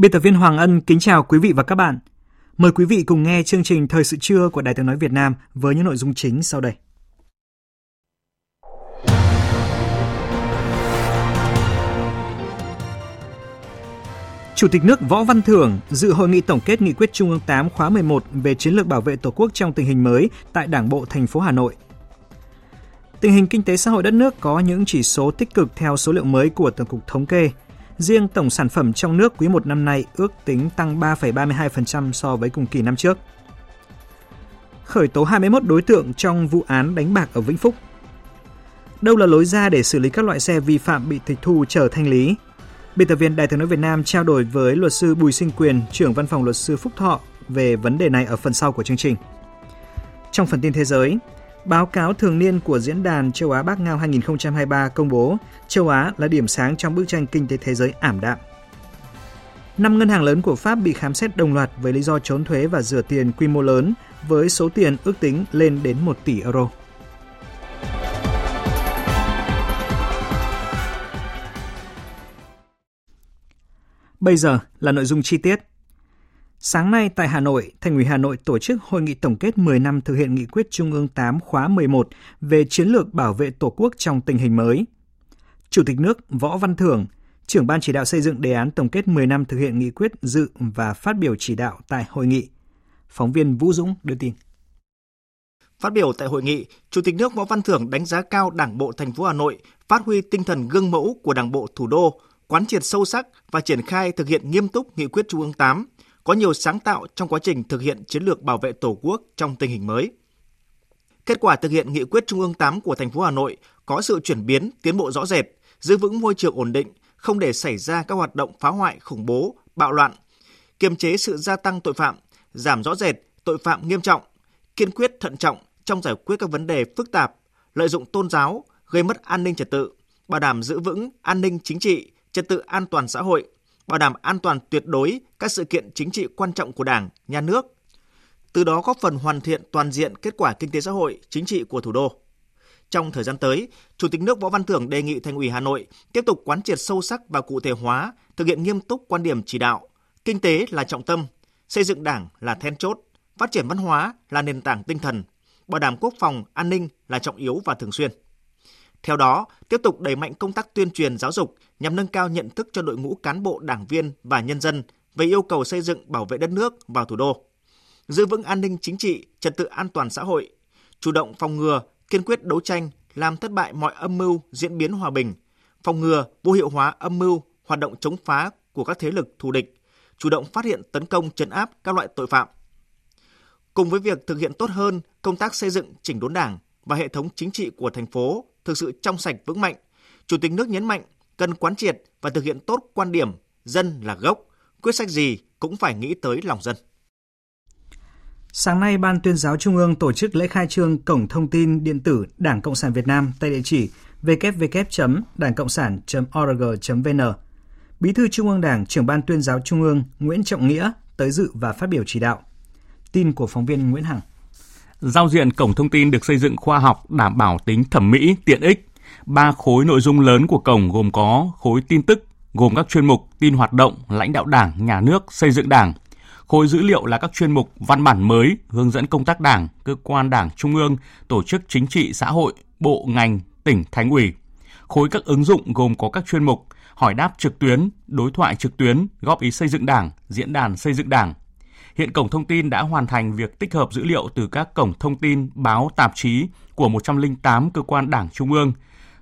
Biên tập viên Hoàng Ân kính chào quý vị và các bạn. Mời quý vị cùng nghe chương trình Thời sự trưa của Đài Tiếng Nói Việt Nam với những nội dung chính sau đây. Chủ tịch nước Võ Văn Thưởng dự hội nghị tổng kết nghị quyết Trung ương 8 khóa 11 về chiến lược bảo vệ Tổ quốc trong tình hình mới tại Đảng bộ thành phố Hà Nội. Tình hình kinh tế xã hội đất nước có những chỉ số tích cực theo số liệu mới của Tổng cục Thống kê – Riêng tổng sản phẩm trong nước quý 1 năm nay ước tính tăng 3,32% so với cùng kỳ năm trước. Khởi tố 21 đối tượng trong vụ án đánh bạc ở Vĩnh Phúc. Đâu là lối ra để xử lý các loại xe vi phạm bị tịch thu trở thanh lý? Biên tập viên Đài tiếng nói Việt Nam trao đổi với luật sư Bùi Sinh Quyền, trưởng văn phòng luật sư Phúc Thọ về vấn đề này ở phần sau của chương trình. Trong phần tin thế giới, Báo cáo thường niên của Diễn đàn Châu Á Bắc Ngao 2023 công bố, châu Á là điểm sáng trong bức tranh kinh tế thế giới ảm đạm. Năm ngân hàng lớn của Pháp bị khám xét đồng loạt với lý do trốn thuế và rửa tiền quy mô lớn, với số tiền ước tính lên đến 1 tỷ euro. Bây giờ là nội dung chi tiết. Sáng nay tại Hà Nội, Thành ủy Hà Nội tổ chức hội nghị tổng kết 10 năm thực hiện nghị quyết Trung ương 8 khóa 11 về chiến lược bảo vệ Tổ quốc trong tình hình mới. Chủ tịch nước Võ Văn Thưởng, trưởng ban chỉ đạo xây dựng đề án tổng kết 10 năm thực hiện nghị quyết dự và phát biểu chỉ đạo tại hội nghị. Phóng viên Vũ Dũng đưa tin. Phát biểu tại hội nghị, Chủ tịch nước Võ Văn Thưởng đánh giá cao Đảng bộ thành phố Hà Nội phát huy tinh thần gương mẫu của Đảng bộ thủ đô, quán triệt sâu sắc và triển khai thực hiện nghiêm túc nghị quyết Trung ương 8 có nhiều sáng tạo trong quá trình thực hiện chiến lược bảo vệ Tổ quốc trong tình hình mới. Kết quả thực hiện nghị quyết Trung ương 8 của thành phố Hà Nội có sự chuyển biến, tiến bộ rõ rệt, giữ vững môi trường ổn định, không để xảy ra các hoạt động phá hoại, khủng bố, bạo loạn, kiềm chế sự gia tăng tội phạm, giảm rõ rệt tội phạm nghiêm trọng, kiên quyết thận trọng trong giải quyết các vấn đề phức tạp, lợi dụng tôn giáo, gây mất an ninh trật tự, bảo đảm giữ vững an ninh chính trị, trật tự an toàn xã hội, bảo đảm an toàn tuyệt đối các sự kiện chính trị quan trọng của Đảng, Nhà nước. Từ đó góp phần hoàn thiện toàn diện kết quả kinh tế xã hội, chính trị của thủ đô. Trong thời gian tới, Chủ tịch nước Võ Văn Thưởng đề nghị Thành ủy Hà Nội tiếp tục quán triệt sâu sắc và cụ thể hóa, thực hiện nghiêm túc quan điểm chỉ đạo, kinh tế là trọng tâm, xây dựng Đảng là then chốt, phát triển văn hóa là nền tảng tinh thần, bảo đảm quốc phòng, an ninh là trọng yếu và thường xuyên. Theo đó, tiếp tục đẩy mạnh công tác tuyên truyền giáo dục nhằm nâng cao nhận thức cho đội ngũ cán bộ đảng viên và nhân dân về yêu cầu xây dựng bảo vệ đất nước và thủ đô. Giữ vững an ninh chính trị, trật tự an toàn xã hội, chủ động phòng ngừa, kiên quyết đấu tranh, làm thất bại mọi âm mưu diễn biến hòa bình, phòng ngừa, vô hiệu hóa âm mưu, hoạt động chống phá của các thế lực thù địch, chủ động phát hiện tấn công chấn áp các loại tội phạm. Cùng với việc thực hiện tốt hơn công tác xây dựng chỉnh đốn đảng và hệ thống chính trị của thành phố thực sự trong sạch vững mạnh, Chủ tịch nước nhấn mạnh cần quán triệt và thực hiện tốt quan điểm dân là gốc, quyết sách gì cũng phải nghĩ tới lòng dân. Sáng nay, Ban tuyên giáo Trung ương tổ chức lễ khai trương Cổng Thông tin Điện tử Đảng Cộng sản Việt Nam tại địa chỉ www.đàngcộngsản.org.vn. Bí thư Trung ương Đảng, trưởng Ban tuyên giáo Trung ương Nguyễn Trọng Nghĩa tới dự và phát biểu chỉ đạo. Tin của phóng viên Nguyễn Hằng. Giao diện cổng thông tin được xây dựng khoa học, đảm bảo tính thẩm mỹ, tiện ích. Ba khối nội dung lớn của cổng gồm có khối tin tức, gồm các chuyên mục tin hoạt động, lãnh đạo đảng, nhà nước, xây dựng đảng. Khối dữ liệu là các chuyên mục văn bản mới, hướng dẫn công tác đảng, cơ quan đảng trung ương, tổ chức chính trị xã hội, bộ ngành, tỉnh, thành ủy. Khối các ứng dụng gồm có các chuyên mục hỏi đáp trực tuyến, đối thoại trực tuyến, góp ý xây dựng đảng, diễn đàn xây dựng đảng, Hiện cổng thông tin đã hoàn thành việc tích hợp dữ liệu từ các cổng thông tin, báo, tạp chí của 108 cơ quan đảng trung ương,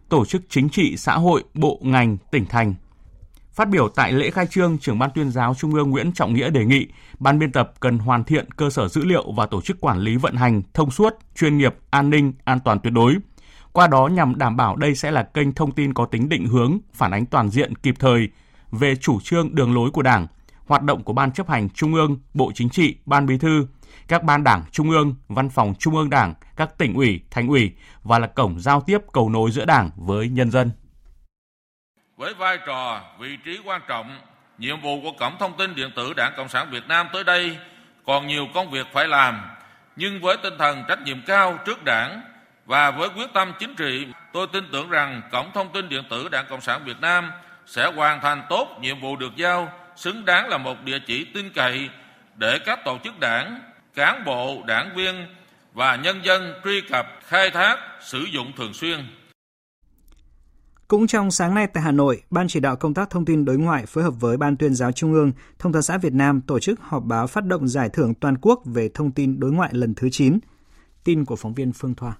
tổ chức chính trị xã hội, bộ ngành, tỉnh thành. Phát biểu tại lễ khai trương, trưởng ban tuyên giáo Trung ương Nguyễn Trọng Nghĩa đề nghị ban biên tập cần hoàn thiện cơ sở dữ liệu và tổ chức quản lý vận hành thông suốt, chuyên nghiệp, an ninh, an toàn tuyệt đối. Qua đó nhằm đảm bảo đây sẽ là kênh thông tin có tính định hướng, phản ánh toàn diện kịp thời về chủ trương đường lối của Đảng, hoạt động của Ban chấp hành Trung ương, Bộ Chính trị, Ban Bí thư, các ban đảng Trung ương, Văn phòng Trung ương Đảng, các tỉnh ủy, thành ủy và là cổng giao tiếp cầu nối giữa Đảng với nhân dân. Với vai trò, vị trí quan trọng, nhiệm vụ của Cổng Thông tin Điện tử Đảng Cộng sản Việt Nam tới đây còn nhiều công việc phải làm, nhưng với tinh thần trách nhiệm cao trước Đảng và với quyết tâm chính trị, tôi tin tưởng rằng Cổng Thông tin Điện tử Đảng Cộng sản Việt Nam sẽ hoàn thành tốt nhiệm vụ được giao, xứng đáng là một địa chỉ tin cậy để các tổ chức đảng, cán bộ, đảng viên và nhân dân truy cập, khai thác, sử dụng thường xuyên. Cũng trong sáng nay tại Hà Nội, Ban chỉ đạo công tác thông tin đối ngoại phối hợp với Ban tuyên giáo Trung ương, Thông tấn xã Việt Nam tổ chức họp báo phát động giải thưởng toàn quốc về thông tin đối ngoại lần thứ 9. Tin của phóng viên Phương Thoa.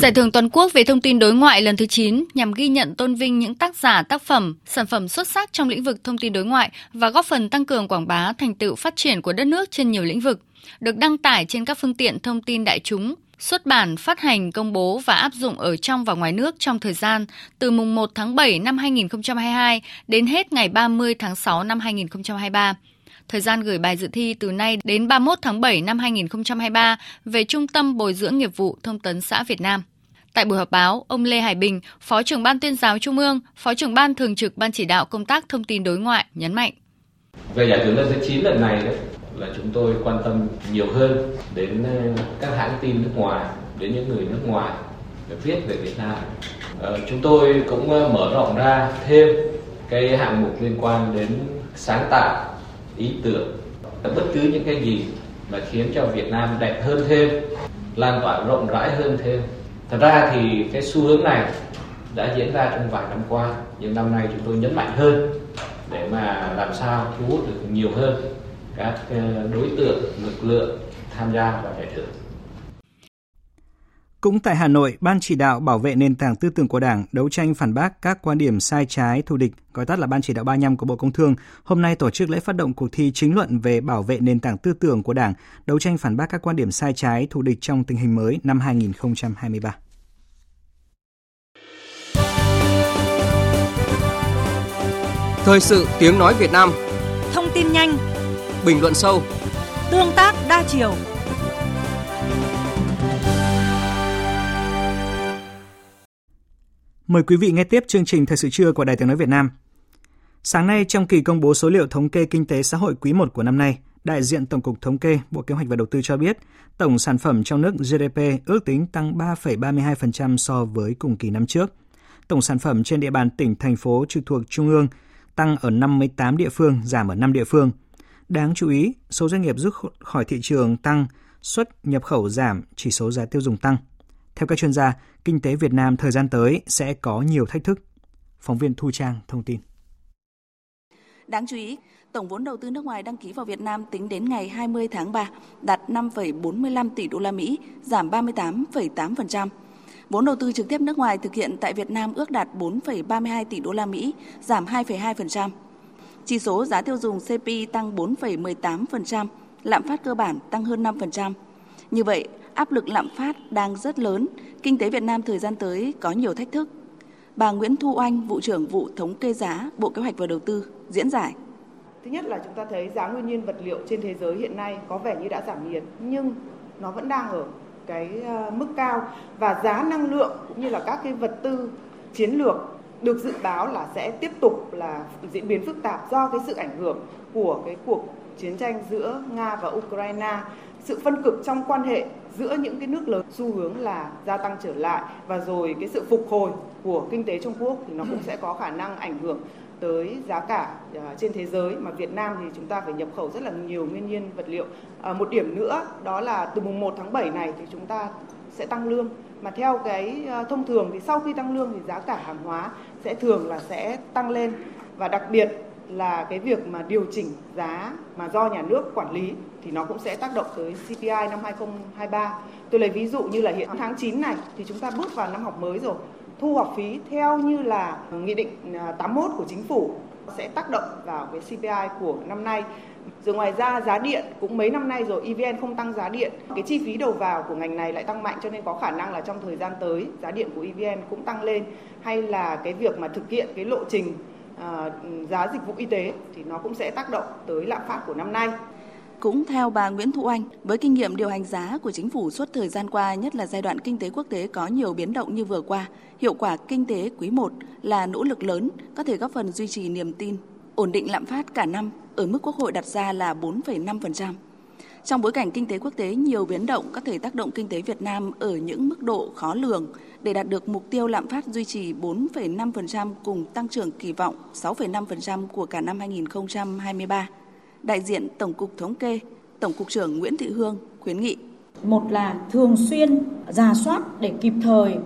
Giải thưởng toàn quốc về thông tin đối ngoại lần thứ 9 nhằm ghi nhận tôn vinh những tác giả, tác phẩm, sản phẩm xuất sắc trong lĩnh vực thông tin đối ngoại và góp phần tăng cường quảng bá thành tựu phát triển của đất nước trên nhiều lĩnh vực, được đăng tải trên các phương tiện thông tin đại chúng, xuất bản, phát hành, công bố và áp dụng ở trong và ngoài nước trong thời gian từ mùng 1 tháng 7 năm 2022 đến hết ngày 30 tháng 6 năm 2023. Thời gian gửi bài dự thi từ nay đến 31 tháng 7 năm 2023 về Trung tâm Bồi dưỡng nghiệp vụ Thông tấn xã Việt Nam. Tại buổi họp báo, ông Lê Hải Bình, Phó trưởng Ban tuyên giáo Trung ương, Phó trưởng Ban thường trực Ban chỉ đạo công tác thông tin đối ngoại nhấn mạnh. Về giải thưởng lần thứ 9 lần này đấy, là chúng tôi quan tâm nhiều hơn đến ờ, các hãng tin nước ngoài, đến những người nước ngoài để viết về Việt Nam. Ờ, chúng tôi cũng ờ, mở rộng ra thêm cái hạng mục liên quan đến sáng tạo, ý tưởng, bất cứ những cái gì mà khiến cho Việt Nam đẹp hơn thêm, lan tỏa rộng rãi hơn thêm. Thật ra thì cái xu hướng này đã diễn ra trong vài năm qua, nhưng năm nay chúng tôi nhấn mạnh hơn để mà làm sao thu hút được nhiều hơn các ờ, đối tượng, lực lượng tham gia vào giải thưởng. Cũng tại Hà Nội, Ban chỉ đạo bảo vệ nền tảng tư tưởng của Đảng đấu tranh phản bác các quan điểm sai trái, thù địch, gọi tắt là Ban chỉ đạo 35 của Bộ Công Thương, hôm nay tổ chức lễ phát động cuộc thi chính luận về bảo vệ nền tảng tư tưởng của Đảng, đấu tranh phản bác các quan điểm sai trái, thù địch trong tình hình mới năm 2023. Thời sự tiếng nói Việt Nam. Thông tin nhanh. Bình luận sâu. Tương tác đa chiều Mời quý vị nghe tiếp chương trình Thời sự trưa của Đài Tiếng Nói Việt Nam. Sáng nay, trong kỳ công bố số liệu thống kê kinh tế xã hội quý 1 của năm nay, đại diện Tổng cục Thống kê, Bộ Kế hoạch và Đầu tư cho biết, tổng sản phẩm trong nước GDP ước tính tăng 3,32% so với cùng kỳ năm trước. Tổng sản phẩm trên địa bàn tỉnh, thành phố trực thuộc Trung ương tăng ở 58 địa phương, giảm ở 5 địa phương. Đáng chú ý, số doanh nghiệp rút khỏi thị trường tăng, xuất nhập khẩu giảm, chỉ số giá tiêu dùng tăng. Theo các chuyên gia, kinh tế Việt Nam thời gian tới sẽ có nhiều thách thức. Phóng viên Thu Trang thông tin. Đáng chú ý, tổng vốn đầu tư nước ngoài đăng ký vào Việt Nam tính đến ngày 20 tháng 3 đạt 5,45 tỷ đô la Mỹ, giảm 38,8%. Vốn đầu tư trực tiếp nước ngoài thực hiện tại Việt Nam ước đạt 4,32 tỷ đô la Mỹ, giảm 2,2%. Chỉ số giá tiêu dùng CPI tăng 4,18%, lạm phát cơ bản tăng hơn 5%. Như vậy, áp lực lạm phát đang rất lớn, kinh tế Việt Nam thời gian tới có nhiều thách thức. Bà Nguyễn Thu Anh, vụ trưởng vụ thống kê giá, Bộ Kế hoạch và Đầu tư diễn giải. Thứ nhất là chúng ta thấy giá nguyên nhiên vật liệu trên thế giới hiện nay có vẻ như đã giảm nhiệt nhưng nó vẫn đang ở cái ờ, mức cao và giá năng lượng cũng như là các cái vật tư chiến lược được dự báo là sẽ tiếp tục là diễn biến phức tạp do cái sự ảnh hưởng của cái cuộc chiến tranh giữa Nga và Ukraine, sự phân cực trong quan hệ giữa những cái nước lớn, xu hướng là gia tăng trở lại và rồi cái sự phục hồi của kinh tế Trung Quốc thì nó cũng sẽ có khả năng ảnh hưởng tới giá cả à, trên thế giới. Mà Việt Nam thì chúng ta phải nhập khẩu rất là nhiều nguyên nhiên vật liệu. À, một điểm nữa đó là từ mùng 1 tháng 7 này thì chúng ta sẽ tăng lương. Mà theo cái à, thông thường thì sau khi tăng lương thì giá cả hàng hóa sẽ thường là sẽ tăng lên. Và đặc biệt là cái việc mà điều chỉnh giá mà do nhà nước quản lý thì nó cũng sẽ tác động tới CPI năm 2023. Tôi lấy ví dụ như là hiện tháng 9 này thì chúng ta bước vào năm học mới rồi thu học phí theo như là nghị định à, 81 của chính phủ sẽ tác động vào cái CPI của năm nay. Rồi ngoài ra giá điện cũng mấy năm nay rồi EVN không tăng giá điện, cái chi phí đầu vào của ngành này lại tăng mạnh cho nên có khả năng là trong thời gian tới giá điện của EVN cũng tăng lên hay là cái việc mà thực hiện cái lộ trình à, giá dịch vụ y tế thì nó cũng sẽ tác động tới lạm phát của năm nay. Cũng theo bà Nguyễn Thu Anh, với kinh nghiệm điều hành giá của chính phủ suốt thời gian qua, nhất là giai đoạn kinh tế quốc tế có nhiều biến động như vừa qua, hiệu quả kinh tế quý 1 là nỗ lực lớn có thể góp phần duy trì niềm tin, ổn định lạm phát cả năm ở mức Quốc hội đặt ra là 4,5%. Trong bối cảnh kinh tế quốc tế nhiều biến động có thể tác động kinh tế Việt Nam ở những mức độ khó lường để đạt được mục tiêu lạm phát duy trì 4,5% cùng tăng trưởng kỳ vọng 6,5% của cả năm 2023 đại diện Tổng cục Thống kê, Tổng cục trưởng Nguyễn Thị Hương khuyến nghị. Một là thường xuyên giả soát để kịp thời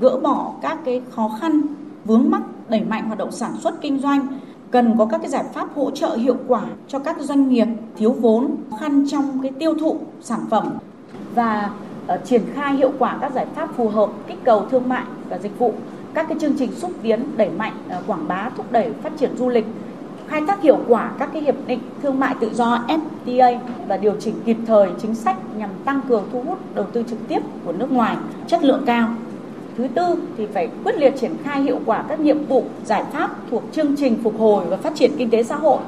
gỡ bỏ các cái khó khăn vướng mắc đẩy mạnh hoạt động sản xuất kinh doanh cần có các cái giải pháp hỗ trợ hiệu quả cho các doanh nghiệp thiếu vốn khăn trong cái tiêu thụ sản phẩm và uh, triển khai hiệu quả các giải pháp phù hợp kích cầu thương mại và dịch vụ các cái chương trình xúc tiến đẩy mạnh uh, quảng bá thúc đẩy phát triển du lịch khai thác hiệu quả các cái hiệp định thương mại tự do FTA và điều chỉnh kịp thời chính sách nhằm tăng cường thu hút đầu tư trực tiếp của nước ngoài chất lượng cao. Thứ tư thì phải quyết liệt triển khai hiệu quả các nhiệm vụ giải pháp thuộc chương trình phục hồi và phát triển kinh tế xã hội.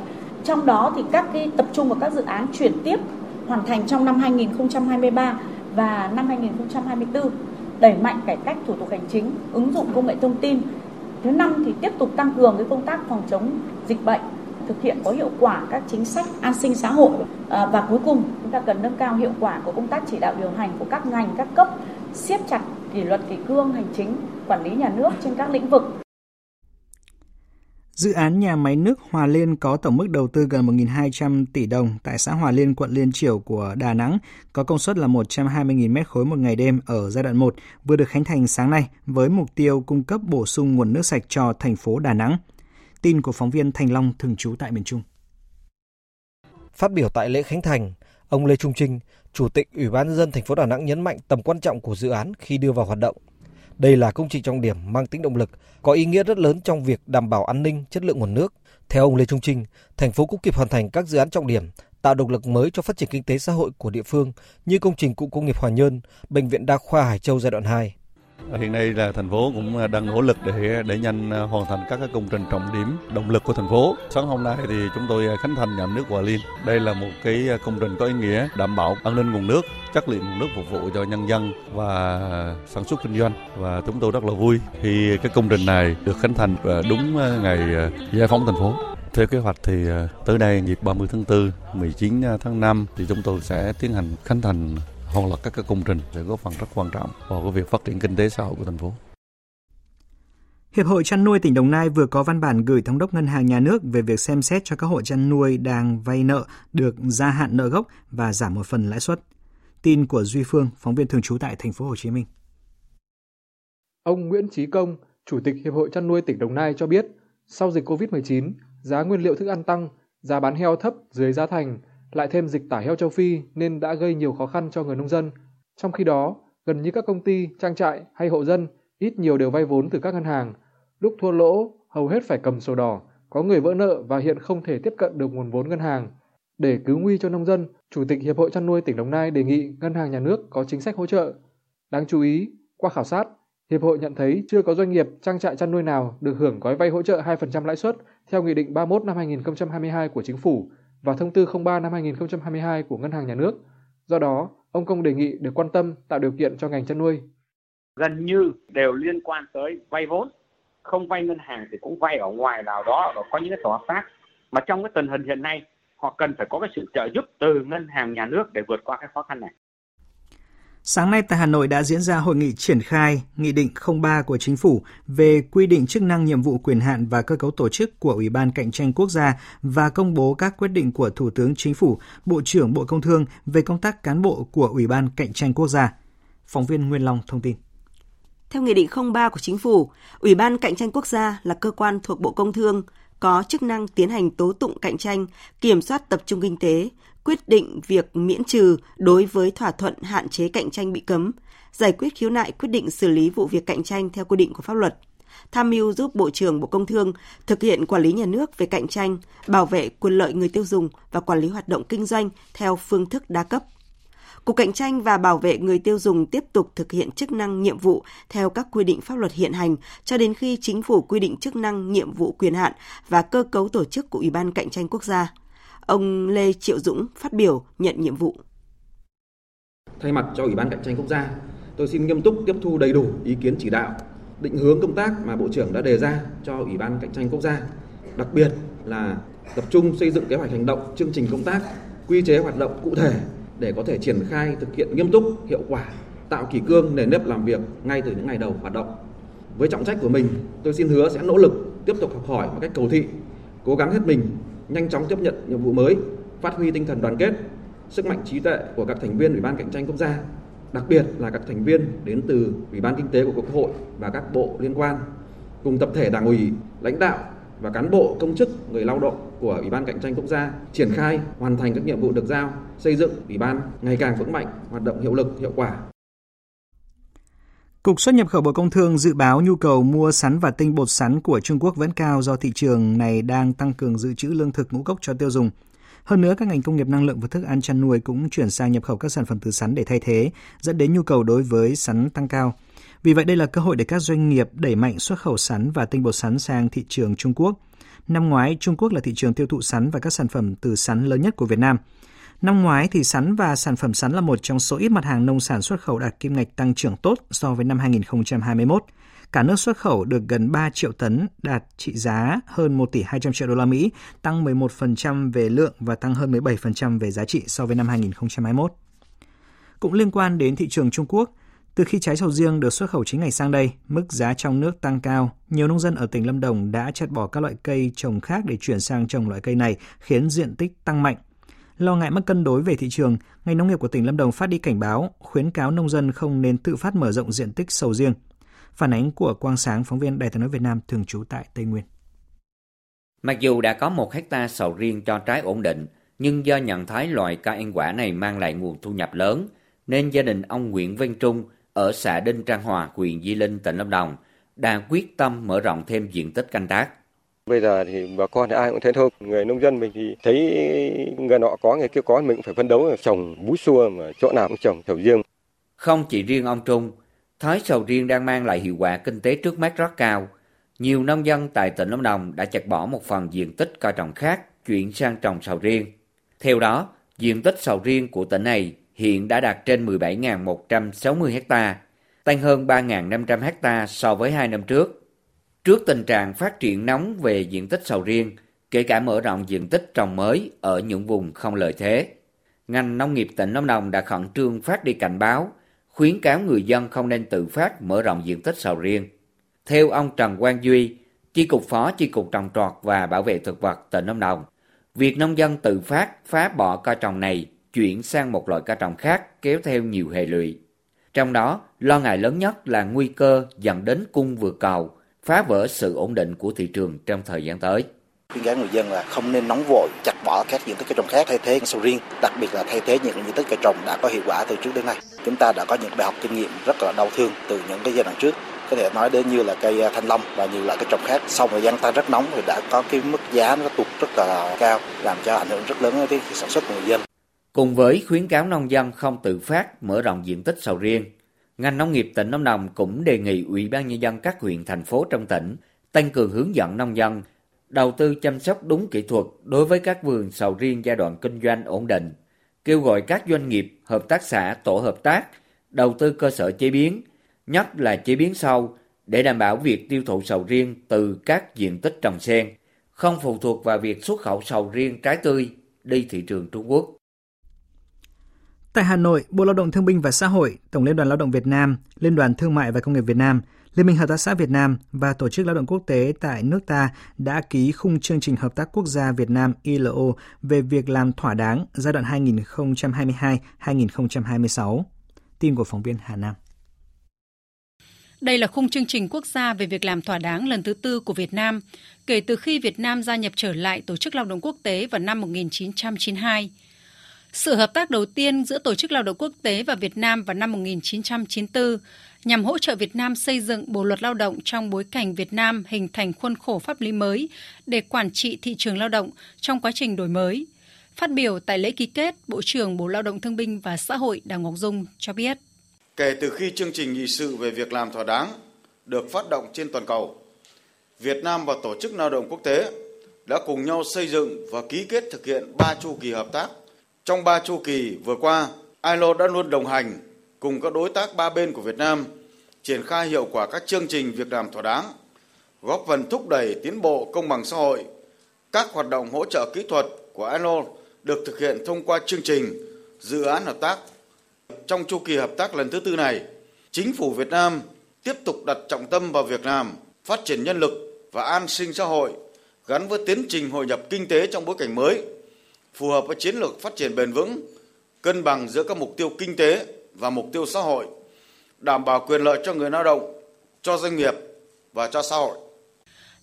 Trong đó thì các cái tập trung vào các dự án chuyển tiếp hoàn thành trong năm 2023 và năm 2024 đẩy mạnh cải cách thủ tục hành chính, ứng dụng công nghệ thông tin Thứ năm thì tiếp tục tăng cường cái công tác phòng chống dịch bệnh, thực hiện có hiệu quả các chính sách an sinh xã hội. À, và cuối cùng chúng ta cần nâng cao hiệu quả của công tác chỉ đạo điều hành của các ngành các cấp siết chặt kỷ luật kỷ cương hành chính quản lý nhà nước trên các lĩnh vực. Dự án nhà máy nước Hòa Liên có tổng mức đầu tư gần 1.200 tỷ đồng tại xã Hòa Liên, quận Liên Triểu của Đà Nẵng, có công suất là 120.000 mét khối một ngày đêm ở giai đoạn 1, vừa được khánh thành sáng nay với mục tiêu cung cấp bổ sung nguồn nước sạch cho thành phố Đà Nẵng. Tin của phóng viên Thành Long thường trú tại miền Trung. Phát biểu tại lễ khánh thành, ông Lê Trung Trinh, Chủ tịch Ủy ban nhân dân thành phố Đà Nẵng nhấn mạnh tầm quan trọng của dự án khi đưa vào hoạt động – đây là công trình trọng điểm mang tính động lực, có ý nghĩa rất lớn trong việc đảm bảo an ninh, chất lượng nguồn nước. Theo ông Lê Trung Trinh, thành phố cũng kịp hoàn thành các dự án trọng điểm, tạo động lực mới cho phát triển kinh tế xã hội của địa phương như công trình cụm công nghiệp Hòa Nhơn, bệnh viện đa khoa Hải Châu giai đoạn 2. Ờ, hiện nay là thành phố cũng ờ, đang nỗ lực để ờ, để nhanh hoàn thành các công trình trọng điểm động lực của thành phố. Sáng hôm nay thì chúng tôi khánh thành nhà nước Hòa Liên. Đây là một cái công trình có ý nghĩa đảm bảo an ninh nguồn nước, chất lượng nguồn nước phục vụ cho nhân dân và sản xuất kinh doanh và chúng tôi rất là vui khi cái công trình này được khánh thành đúng ngày giải phóng thành phố. Theo kế hoạch thì tới đây dịp 30 tháng 4, 19 tháng 5 thì chúng tôi sẽ tiến hành khánh thành hoặc là các cái công trình sẽ góp phần rất quan trọng vào cái việc phát triển kinh tế xã hội của thành phố. Hiệp hội chăn nuôi tỉnh Đồng Nai vừa có văn bản gửi thống đốc ngân hàng nhà nước về việc xem xét cho các hộ chăn nuôi đang vay nợ được gia hạn nợ gốc và giảm một phần lãi suất. Tin của Duy Phương, phóng viên thường trú tại thành phố Hồ Chí Minh. Ông Nguyễn Chí Công, Chủ tịch Hiệp hội chăn nuôi tỉnh Đồng Nai cho biết, sau dịch Covid-19, giá nguyên liệu thức ăn tăng, giá bán heo thấp dưới giá thành lại thêm dịch tả heo châu Phi nên đã gây nhiều khó khăn cho người nông dân. Trong khi đó, gần như các công ty, trang trại hay hộ dân ít nhiều đều vay vốn từ các ngân hàng. Lúc thua lỗ, hầu hết phải cầm sổ đỏ, có người vỡ nợ và hiện không thể tiếp cận được nguồn vốn ngân hàng. Để cứu nguy cho nông dân, Chủ tịch Hiệp hội chăn nuôi tỉnh Đồng Nai đề nghị Ngân hàng Nhà nước có chính sách hỗ trợ. Đáng chú ý, qua khảo sát, Hiệp hội nhận thấy chưa có doanh nghiệp trang trại chăn nuôi nào được hưởng gói vay hỗ trợ 2% lãi suất theo Nghị định 31 năm 2022 của Chính phủ và Thông tư 03 năm 2022 của Ngân hàng Nhà nước. Do đó, ông Công đề nghị được quan tâm tạo điều kiện cho ngành chăn nuôi. Gần như đều liên quan tới vay vốn, không vay ngân hàng thì cũng vay ở ngoài nào đó và có những cái tòa phát. Mà trong cái tình hình hiện nay, họ cần phải có cái sự trợ giúp từ ngân hàng nhà nước để vượt qua cái khó khăn này. Sáng nay tại Hà Nội đã diễn ra hội nghị triển khai Nghị định 03 của Chính phủ về quy định chức năng nhiệm vụ quyền hạn và cơ cấu tổ chức của Ủy ban Cạnh tranh Quốc gia và công bố các quyết định của Thủ tướng Chính phủ, Bộ trưởng Bộ Công Thương về công tác cán bộ của Ủy ban Cạnh tranh Quốc gia. Phóng viên Nguyên Long thông tin. Theo Nghị định 03 của Chính phủ, Ủy ban Cạnh tranh Quốc gia là cơ quan thuộc Bộ Công Thương, có chức năng tiến hành tố tụng cạnh tranh, kiểm soát tập trung kinh tế, quyết định việc miễn trừ đối với thỏa thuận hạn chế cạnh tranh bị cấm, giải quyết khiếu nại quyết định xử lý vụ việc cạnh tranh theo quy định của pháp luật, tham mưu giúp Bộ trưởng Bộ Công Thương thực hiện quản lý nhà nước về cạnh tranh, bảo vệ quyền lợi người tiêu dùng và quản lý hoạt động kinh doanh theo phương thức đa cấp. Cục Cạnh tranh và Bảo vệ người tiêu dùng tiếp tục thực hiện chức năng nhiệm vụ theo các quy định pháp luật hiện hành cho đến khi chính phủ quy định chức năng, nhiệm vụ quyền hạn và cơ cấu tổ chức của Ủy ban Cạnh tranh Quốc gia. Ông Lê Triệu Dũng phát biểu nhận nhiệm vụ. Thay mặt cho Ủy ban Cạnh tranh Quốc gia, tôi xin nghiêm túc tiếp thu đầy đủ ý kiến chỉ đạo, định hướng công tác mà Bộ trưởng đã đề ra cho Ủy ban Cạnh tranh Quốc gia. Đặc biệt là tập trung xây dựng kế hoạch hành động, chương trình công tác, quy chế hoạt động cụ thể để có thể triển khai thực hiện nghiêm túc, hiệu quả, tạo kỷ cương nền nếp làm việc ngay từ những ngày đầu hoạt động. Với trọng trách của mình, tôi xin hứa sẽ nỗ lực tiếp tục học hỏi một cách cầu thị, cố gắng hết mình, nhanh chóng tiếp nhận nhiệm vụ mới, phát huy tinh thần đoàn kết, sức mạnh trí tuệ của các thành viên Ủy ban cạnh tranh quốc gia, đặc biệt là các thành viên đến từ Ủy ban kinh tế của Quốc hội và các bộ liên quan, cùng tập thể Đảng ủy, lãnh đạo và cán bộ công chức người lao động của Ủy ban cạnh tranh quốc gia triển khai hoàn thành các nhiệm vụ được giao, xây dựng Ủy ban ngày càng vững mạnh, hoạt động hiệu lực, hiệu quả. Cục xuất nhập khẩu Bộ Công Thương dự báo nhu cầu mua sắn và tinh bột sắn của Trung Quốc vẫn cao do thị trường này đang tăng cường dự trữ lương thực ngũ cốc cho tiêu dùng. Hơn nữa, các ngành công nghiệp năng lượng và thức ăn chăn nuôi cũng chuyển sang nhập khẩu các sản phẩm từ sắn để thay thế, dẫn đến nhu cầu đối với sắn tăng cao. Vì vậy đây là cơ hội để các doanh nghiệp đẩy mạnh xuất khẩu sắn và tinh bột sắn sang thị trường Trung Quốc. Năm ngoái, Trung Quốc là thị trường tiêu thụ sắn và các sản phẩm từ sắn lớn nhất của Việt Nam. Năm ngoái thì sắn và sản phẩm sắn là một trong số ít mặt hàng nông sản xuất khẩu đạt kim ngạch tăng trưởng tốt so với năm 2021. Cả nước xuất khẩu được gần 3 triệu tấn, đạt trị giá hơn 1 tỷ 200 triệu đô la Mỹ, tăng 11% về lượng và tăng hơn 17% về giá trị so với năm 2021. Cũng liên quan đến thị trường Trung Quốc, từ khi trái sầu riêng được xuất khẩu chính ngày sang đây, mức giá trong nước tăng cao. Nhiều nông dân ở tỉnh Lâm Đồng đã chặt bỏ các loại cây trồng khác để chuyển sang trồng loại cây này, khiến diện tích tăng mạnh. Lo ngại mất cân đối về thị trường, ngành nông nghiệp của tỉnh Lâm Đồng phát đi cảnh báo, khuyến cáo nông dân không nên tự phát mở rộng diện tích sầu riêng. Phản ánh của Quang Sáng, phóng viên Đài tiếng nói Việt Nam thường trú tại Tây Nguyên. Mặc dù đã có một hecta sầu riêng cho trái ổn định, nhưng do nhận thấy loại cây ăn quả này mang lại nguồn thu nhập lớn, nên gia đình ông Nguyễn Văn Trung ở xã Đinh Trang Hòa, huyện Di Linh, tỉnh Lâm Đồng đã quyết tâm mở rộng thêm diện tích canh tác. Bây giờ thì bà con thì ai cũng thế thôi. Người nông dân mình thì thấy người nọ có, người kia có, mình cũng phải phấn đấu trồng bú xua mà chỗ nào cũng trồng sầu riêng. Không chỉ riêng ông Trung, Thói sầu riêng đang mang lại hiệu quả kinh tế trước mắt rất cao. Nhiều nông dân tại tỉnh Lâm Đồng đã chặt bỏ một phần diện tích cây trồng khác chuyển sang trồng sầu riêng. Theo đó, diện tích sầu riêng của tỉnh này hiện đã đạt trên 17.160 ha, tăng hơn 3.500 ha so với hai năm trước. Trước tình trạng phát triển nóng về diện tích sầu riêng, kể cả mở rộng diện tích trồng mới ở những vùng không lợi thế, ngành nông nghiệp tỉnh Lâm Đồng đã khẩn trương phát đi cảnh báo khuyến cáo người dân không nên tự phát mở rộng diện tích sầu riêng. Theo ông Trần Quang Duy, Chi cục Phó Chi cục Trồng trọt và Bảo vệ thực vật tỉnh Lâm Đồng, việc nông dân tự phát phá bỏ cây trồng này chuyển sang một loại cây trồng khác kéo theo nhiều hệ lụy. Trong đó, lo ngại lớn nhất là nguy cơ dẫn đến cung vượt cầu, phá vỡ sự ổn định của thị trường trong thời gian tới khuyến cáo người dân là không nên nóng vội chặt bỏ các diện tích cây trồng khác thay thế sầu riêng, đặc biệt là thay thế những diện tích cây trồng đã có hiệu quả từ trước đến nay. Chúng ta đã có những bài học kinh nghiệm rất là đau thương từ những cái giai đoạn trước có thể nói đến như là cây à, thanh long và nhiều loại cây trồng khác sau thời gian tăng rất nóng thì đã có cái mức giá nó tụt rất là cao làm cho ảnh hưởng rất lớn đến sản xuất của người dân. Cùng với khuyến cáo nông dân không tự phát mở rộng diện tích sầu riêng, ngành nông nghiệp tỉnh Lâm Đồng cũng đề nghị Ủy ban nhân dân các huyện thành phố trong tỉnh tăng cường hướng dẫn nông dân đầu tư chăm sóc đúng kỹ thuật đối với các vườn sầu riêng giai đoạn kinh doanh ổn định, kêu gọi các doanh nghiệp, hợp tác xã, tổ hợp tác đầu tư cơ sở chế biến, nhất là chế biến sâu để đảm bảo việc tiêu thụ sầu riêng từ các diện tích trồng sen, không phụ thuộc vào việc xuất khẩu sầu riêng trái tươi đi thị trường Trung Quốc. Tại Hà Nội, Bộ Lao động Thương binh và Xã hội, Tổng Liên đoàn Lao động Việt Nam, Liên đoàn Thương mại và Công nghiệp Việt Nam Liên minh Hợp tác xã Việt Nam và Tổ chức Lao động Quốc tế tại nước ta đã ký khung chương trình hợp tác quốc gia Việt Nam ILO về việc làm thỏa đáng giai đoạn 2022-2026. Tin của phóng viên Hà Nam. Đây là khung chương trình quốc gia về việc làm thỏa đáng lần thứ tư của Việt Nam kể từ khi Việt Nam gia nhập trở lại Tổ chức Lao động Quốc tế vào năm 1992. Sự hợp tác đầu tiên giữa Tổ chức Lao động Quốc tế và Việt Nam vào năm 1994 nhằm hỗ trợ Việt Nam xây dựng Bộ luật lao động trong bối cảnh Việt Nam hình thành khuôn khổ pháp lý mới để quản trị thị trường lao động trong quá trình đổi mới. Phát biểu tại lễ ký kết, Bộ trưởng Bộ Lao động Thương binh và Xã hội Đào Ngọc Dung cho biết. Kể từ khi chương trình nghị sự về việc làm thỏa đáng được phát động trên toàn cầu, Việt Nam và Tổ chức Lao động Quốc tế đã cùng nhau xây dựng và ký kết thực hiện ba chu kỳ hợp tác. Trong ba chu kỳ vừa qua, ILO đã luôn đồng hành cùng các đối tác ba bên của Việt Nam triển khai hiệu quả các chương trình việc làm thỏa đáng, góp phần thúc đẩy tiến bộ công bằng xã hội. Các hoạt động hỗ trợ kỹ thuật của ILO được thực hiện thông qua chương trình dự án hợp tác. Trong chu kỳ hợp tác lần thứ tư này, chính phủ Việt Nam tiếp tục đặt trọng tâm vào việc làm, phát triển nhân lực và an sinh xã hội gắn với tiến trình hội nhập kinh tế trong bối cảnh mới, phù hợp với chiến lược phát triển bền vững, cân bằng giữa các mục tiêu kinh tế và mục tiêu xã hội, đảm bảo quyền lợi cho người lao động, cho doanh nghiệp và cho xã hội.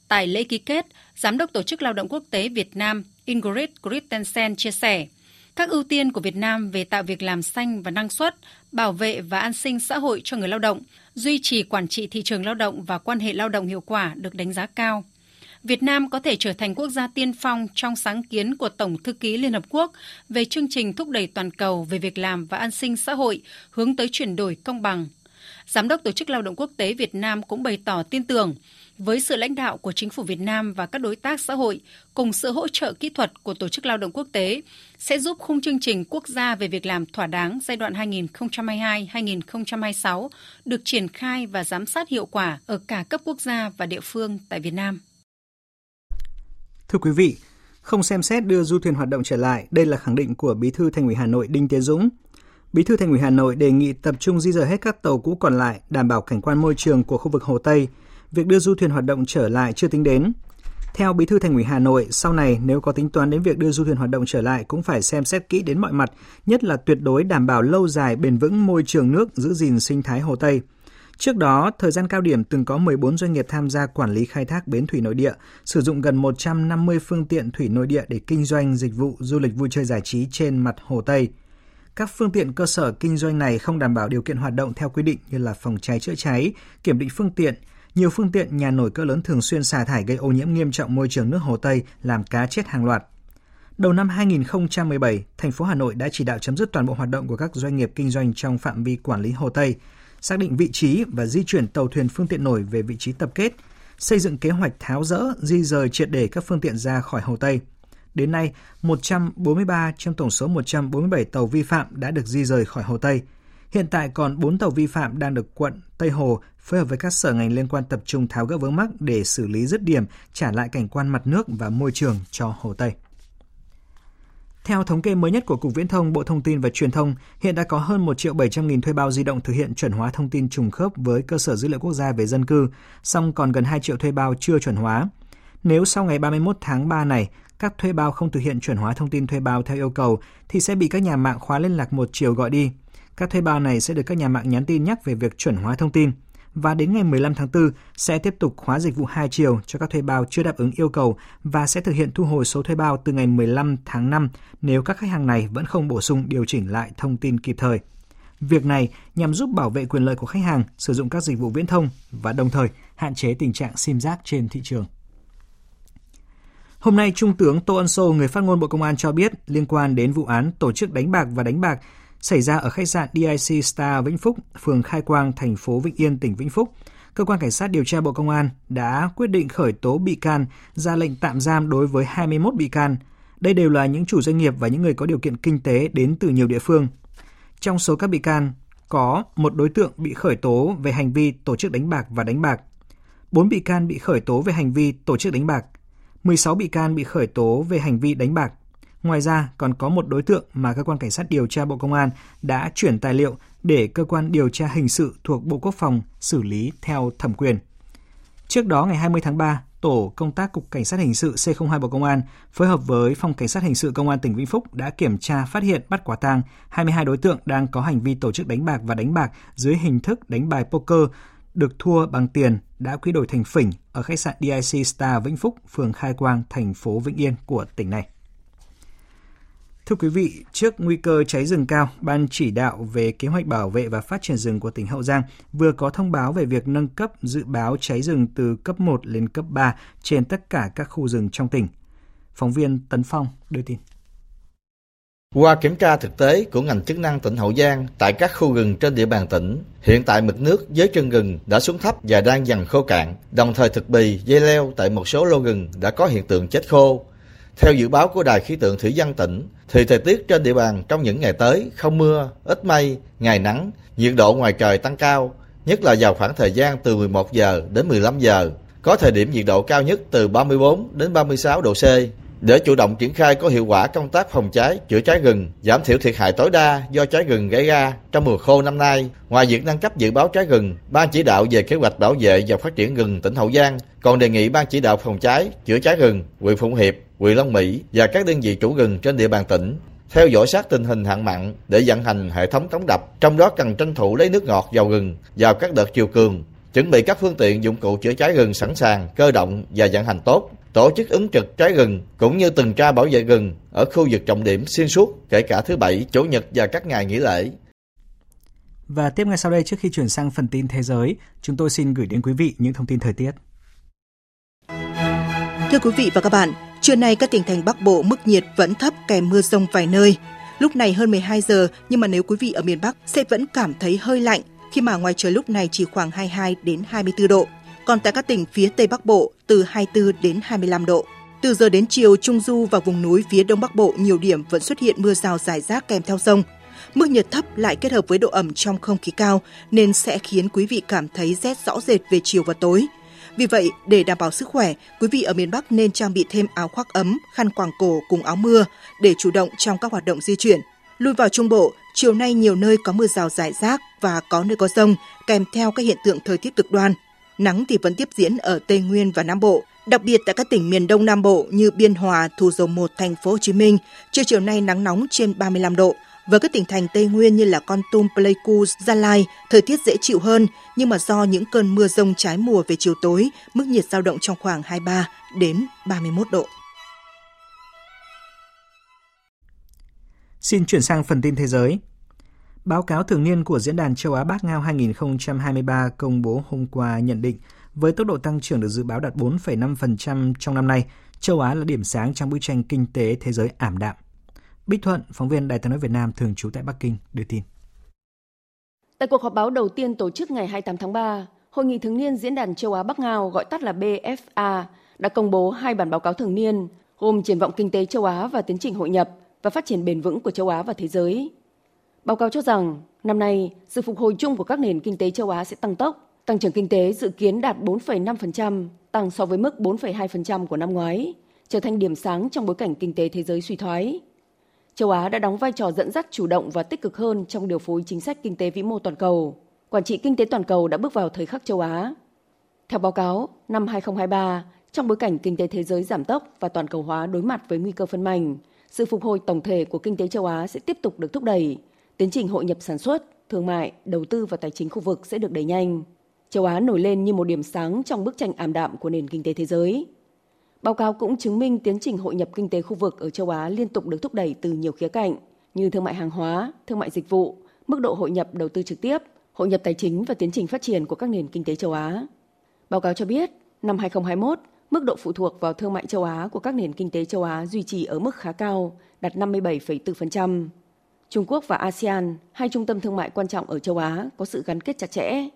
Tại lễ ký kết, Giám đốc Tổ chức Lao động Quốc tế Việt Nam Ingrid Christensen chia sẻ, các ưu tiên của Việt Nam về tạo việc làm xanh và năng suất, bảo vệ và an sinh xã hội cho người lao động, duy trì quản trị thị trường lao động và quan hệ lao động hiệu quả được đánh giá cao. Việt Nam có thể trở thành quốc gia tiên phong trong sáng kiến của Tổng thư ký Liên Hợp Quốc về chương trình thúc đẩy toàn cầu về việc làm và an sinh xã hội, hướng tới chuyển đổi công bằng. Giám đốc Tổ chức Lao động Quốc tế Việt Nam cũng bày tỏ tin tưởng, với sự lãnh đạo của chính phủ Việt Nam và các đối tác xã hội cùng sự hỗ trợ kỹ thuật của Tổ chức Lao động Quốc tế, sẽ giúp khung chương trình quốc gia về việc làm thỏa đáng giai đoạn 2022-2026 được triển khai và giám sát hiệu quả ở cả cấp quốc gia và địa phương tại Việt Nam. Thưa quý vị, không xem xét đưa du thuyền hoạt động trở lại, đây là khẳng định của Bí thư Thành ủy Hà Nội Đinh Tiến Dũng. Bí thư Thành ủy Hà Nội đề nghị tập trung di rời hết các tàu cũ còn lại, đảm bảo cảnh quan môi trường của khu vực Hồ Tây. Việc đưa du thuyền hoạt động trở lại chưa tính đến. Theo Bí thư Thành ủy Hà Nội, sau này nếu có tính toán đến việc đưa du thuyền hoạt động trở lại cũng phải xem xét kỹ đến mọi mặt, nhất là tuyệt đối đảm bảo lâu dài bền vững môi trường nước giữ gìn sinh thái Hồ Tây. Trước đó, thời gian cao điểm từng có 14 doanh nghiệp tham gia quản lý khai thác bến thủy nội địa, sử dụng gần 150 phương tiện thủy nội địa để kinh doanh dịch vụ du lịch vui chơi giải trí trên mặt Hồ Tây. Các phương tiện cơ sở kinh doanh này không đảm bảo điều kiện hoạt động theo quy định như là phòng cháy chữa cháy, kiểm định phương tiện. Nhiều phương tiện nhà nổi cỡ lớn thường xuyên xả thải gây ô nhiễm nghiêm trọng môi trường nước Hồ Tây, làm cá chết hàng loạt. Đầu năm 2017, thành phố Hà Nội đã chỉ đạo chấm dứt toàn bộ hoạt động của các doanh nghiệp kinh doanh trong phạm vi quản lý Hồ Tây, xác định vị trí và di chuyển tàu thuyền phương tiện nổi về vị trí tập kết, xây dựng kế hoạch tháo rỡ, di rời triệt để các phương tiện ra khỏi Hồ Tây. Đến nay, 143 trong tổng số 147 tàu vi phạm đã được di rời khỏi Hồ Tây. Hiện tại còn 4 tàu vi phạm đang được quận Tây Hồ phối hợp với các sở ngành liên quan tập trung tháo gỡ vướng mắc để xử lý dứt điểm, trả lại cảnh quan mặt nước và môi trường cho Hồ Tây. Theo thống kê mới nhất của Cục Viễn thông, Bộ Thông tin và Truyền thông, hiện đã có hơn 1 triệu 700 nghìn thuê bao di động thực hiện chuẩn hóa thông tin trùng khớp với cơ sở dữ liệu quốc gia về dân cư, song còn gần 2 triệu thuê bao chưa chuẩn hóa. Nếu sau ngày 31 tháng 3 này, các thuê bao không thực hiện chuẩn hóa thông tin thuê bao theo yêu cầu thì sẽ bị các nhà mạng khóa liên lạc một chiều gọi đi. Các thuê bao này sẽ được các nhà mạng nhắn tin nhắc về việc chuẩn hóa thông tin và đến ngày 15 tháng 4 sẽ tiếp tục khóa dịch vụ hai chiều cho các thuê bao chưa đáp ứng yêu cầu và sẽ thực hiện thu hồi số thuê bao từ ngày 15 tháng 5 nếu các khách hàng này vẫn không bổ sung điều chỉnh lại thông tin kịp thời. Việc này nhằm giúp bảo vệ quyền lợi của khách hàng sử dụng các dịch vụ viễn thông và đồng thời hạn chế tình trạng sim giác trên thị trường. Hôm nay, Trung tướng Tô Ân Sô, người phát ngôn Bộ Công an cho biết liên quan đến vụ án tổ chức đánh bạc và đánh bạc xảy ra ở khách sạn DIC Star Vĩnh Phúc, phường Khai Quang, thành phố Vĩnh Yên, tỉnh Vĩnh Phúc. Cơ quan Cảnh sát điều tra Bộ Công an đã quyết định khởi tố bị can, ra lệnh tạm giam đối với 21 bị can. Đây đều là những chủ doanh nghiệp và những người có điều kiện kinh tế đến từ nhiều địa phương. Trong số các bị can, có một đối tượng bị khởi tố về hành vi tổ chức đánh bạc và đánh bạc. Bốn bị can bị khởi tố về hành vi tổ chức đánh bạc. 16 bị can bị khởi tố về hành vi đánh bạc. Ngoài ra, còn có một đối tượng mà cơ quan cảnh sát điều tra Bộ Công an đã chuyển tài liệu để cơ quan điều tra hình sự thuộc Bộ Quốc phòng xử lý theo thẩm quyền. Trước đó ngày 20 tháng 3, Tổ công tác Cục Cảnh sát Hình sự C02 Bộ Công an phối hợp với Phòng Cảnh sát Hình sự Công an tỉnh Vĩnh Phúc đã kiểm tra phát hiện bắt quả tang 22 đối tượng đang có hành vi tổ chức đánh bạc và đánh bạc dưới hình thức đánh bài poker được thua bằng tiền đã quy đổi thành phỉnh ở khách sạn DIC Star Vĩnh Phúc, phường Khai Quang, thành phố Vĩnh Yên của tỉnh này. Thưa quý vị, trước nguy cơ cháy rừng cao, Ban chỉ đạo về kế hoạch bảo vệ và phát triển rừng của tỉnh Hậu Giang vừa có thông báo về việc nâng cấp dự báo cháy rừng từ cấp 1 lên cấp 3 trên tất cả các khu rừng trong tỉnh. Phóng viên Tấn Phong đưa tin. Qua kiểm tra thực tế của ngành chức năng tỉnh Hậu Giang tại các khu rừng trên địa bàn tỉnh, hiện tại mực nước dưới chân rừng đã xuống thấp và đang dần khô cạn, đồng thời thực bì, dây leo tại một số lô rừng đã có hiện tượng chết khô. Theo dự báo của Đài khí tượng thủy văn tỉnh, thì thời tiết trên địa bàn trong những ngày tới không mưa, ít mây, ngày nắng, nhiệt độ ngoài trời tăng cao, nhất là vào khoảng thời gian từ 11 giờ đến 15 giờ, có thời điểm nhiệt độ cao nhất từ 34 đến 36 độ C. Để chủ động triển khai có hiệu quả công tác phòng cháy, chữa cháy rừng, giảm thiểu thiệt hại tối đa do cháy rừng gây ra trong mùa khô năm nay, ngoài việc nâng cấp dự báo cháy rừng, Ban chỉ đạo về kế hoạch bảo vệ và phát triển rừng tỉnh Hậu Giang còn đề nghị Ban chỉ đạo phòng cháy, chữa cháy rừng, huyện Phụng Hiệp, huyện Long Mỹ và các đơn vị chủ rừng trên địa bàn tỉnh theo dõi sát tình hình hạn mặn để vận hành hệ thống cống đập, trong đó cần tranh thủ lấy nước ngọt vào rừng vào các đợt chiều cường, chuẩn bị các phương tiện dụng cụ chữa cháy rừng sẵn sàng, cơ động và vận hành tốt, tổ chức ứng trực cháy rừng cũng như tuần tra bảo vệ rừng ở khu vực trọng điểm xuyên suốt kể cả thứ bảy, chủ nhật và các ngày nghỉ lễ. Và tiếp ngay sau đây trước khi chuyển sang phần tin thế giới, chúng tôi xin gửi đến quý vị những thông tin thời tiết. Thưa quý vị và các bạn, trưa nay các tỉnh thành Bắc Bộ mức nhiệt vẫn thấp kèm mưa rông vài nơi. Lúc này hơn 12 giờ, nhưng mà nếu quý vị ở miền Bắc sẽ vẫn cảm thấy hơi lạnh khi mà ngoài trời lúc này chỉ khoảng 22 đến 24 độ. Còn tại các tỉnh phía Tây Bắc Bộ từ 24 đến 25 độ. Từ giờ đến chiều, Trung Du và vùng núi phía Đông Bắc Bộ nhiều điểm vẫn xuất hiện mưa rào rải rác kèm theo rông. Mức nhiệt thấp lại kết hợp với độ ẩm trong không khí cao nên sẽ khiến quý vị cảm thấy rét rõ rệt về chiều và tối. Vì vậy, để đảm bảo sức khỏe, quý vị ở miền Bắc nên trang bị thêm áo khoác ấm, khăn quàng cổ cùng áo mưa để chủ động trong các hoạt động di chuyển. Lui vào Trung Bộ, chiều nay nhiều nơi có mưa rào rải rác và có nơi có rông, kèm theo các hiện tượng thời tiết cực đoan. Nắng thì vẫn tiếp diễn ở Tây Nguyên và Nam Bộ, đặc biệt tại các tỉnh miền Đông Nam Bộ như Biên Hòa, Thủ Dầu Một, Thành phố Hồ Chí Minh, trưa chiều nay nắng nóng trên 35 độ. Với các tỉnh thành Tây Nguyên như là Con Tum, Pleiku, Gia Lai, thời tiết dễ chịu hơn, nhưng mà do những cơn mưa rông trái mùa về chiều tối, mức nhiệt dao động trong khoảng 23 đến 31 độ. Xin chuyển sang phần tin thế giới. Báo cáo thường niên của Diễn đàn châu Á Bắc Ngao 2023 công bố hôm qua nhận định với tốc độ tăng trưởng được dự báo đạt 4,5% trong năm nay, châu Á là điểm sáng trong bức tranh kinh tế thế giới ảm đạm. Bích Thuận, phóng viên Đài tiếng nói Việt Nam thường trú tại Bắc Kinh đưa tin. Tại cuộc họp báo đầu tiên tổ chức ngày 28 tháng 3, Hội nghị thường niên Diễn đàn châu Á Bắc Ngao gọi tắt là BFA đã công bố hai bản báo cáo thường niên gồm triển vọng kinh tế châu Á và tiến trình hội nhập và phát triển bền vững của châu Á và thế giới. Báo cáo cho rằng, năm nay, sự phục hồi chung của các nền kinh tế châu Á sẽ tăng tốc. Tăng trưởng kinh tế dự kiến đạt 4,5%, tăng so với mức 4,2% của năm ngoái, trở thành điểm sáng trong bối cảnh kinh tế thế giới suy thoái. Châu Á đã đóng vai trò dẫn dắt chủ động và tích cực hơn trong điều phối chính sách kinh tế vĩ mô toàn cầu. Quản trị kinh tế toàn cầu đã bước vào thời khắc châu Á. Theo báo cáo, năm 2023, trong bối cảnh kinh tế thế giới giảm tốc và toàn cầu hóa đối mặt với nguy cơ phân mảnh, sự phục hồi tổng thể của kinh tế châu Á sẽ tiếp tục được thúc đẩy. Tiến trình hội nhập sản xuất, thương mại, đầu tư và tài chính khu vực sẽ được đẩy nhanh. Châu Á nổi lên như một điểm sáng trong bức tranh ảm đạm của nền kinh tế thế giới. Báo cáo cũng chứng minh tiến trình hội nhập kinh tế khu vực ở châu Á liên tục được thúc đẩy từ nhiều khía cạnh như thương mại hàng hóa, thương mại dịch vụ, mức độ hội nhập đầu tư trực tiếp, hội nhập tài chính và tiến trình phát triển của các nền kinh tế châu Á. Báo cáo cho biết, năm 2021, mức độ phụ thuộc vào thương mại châu Á của các nền kinh tế châu Á duy trì ở mức khá cao, đạt 57,4%. Trung Quốc và ASEAN, hai trung tâm thương mại quan trọng ở châu Á, có sự gắn kết chặt chẽ.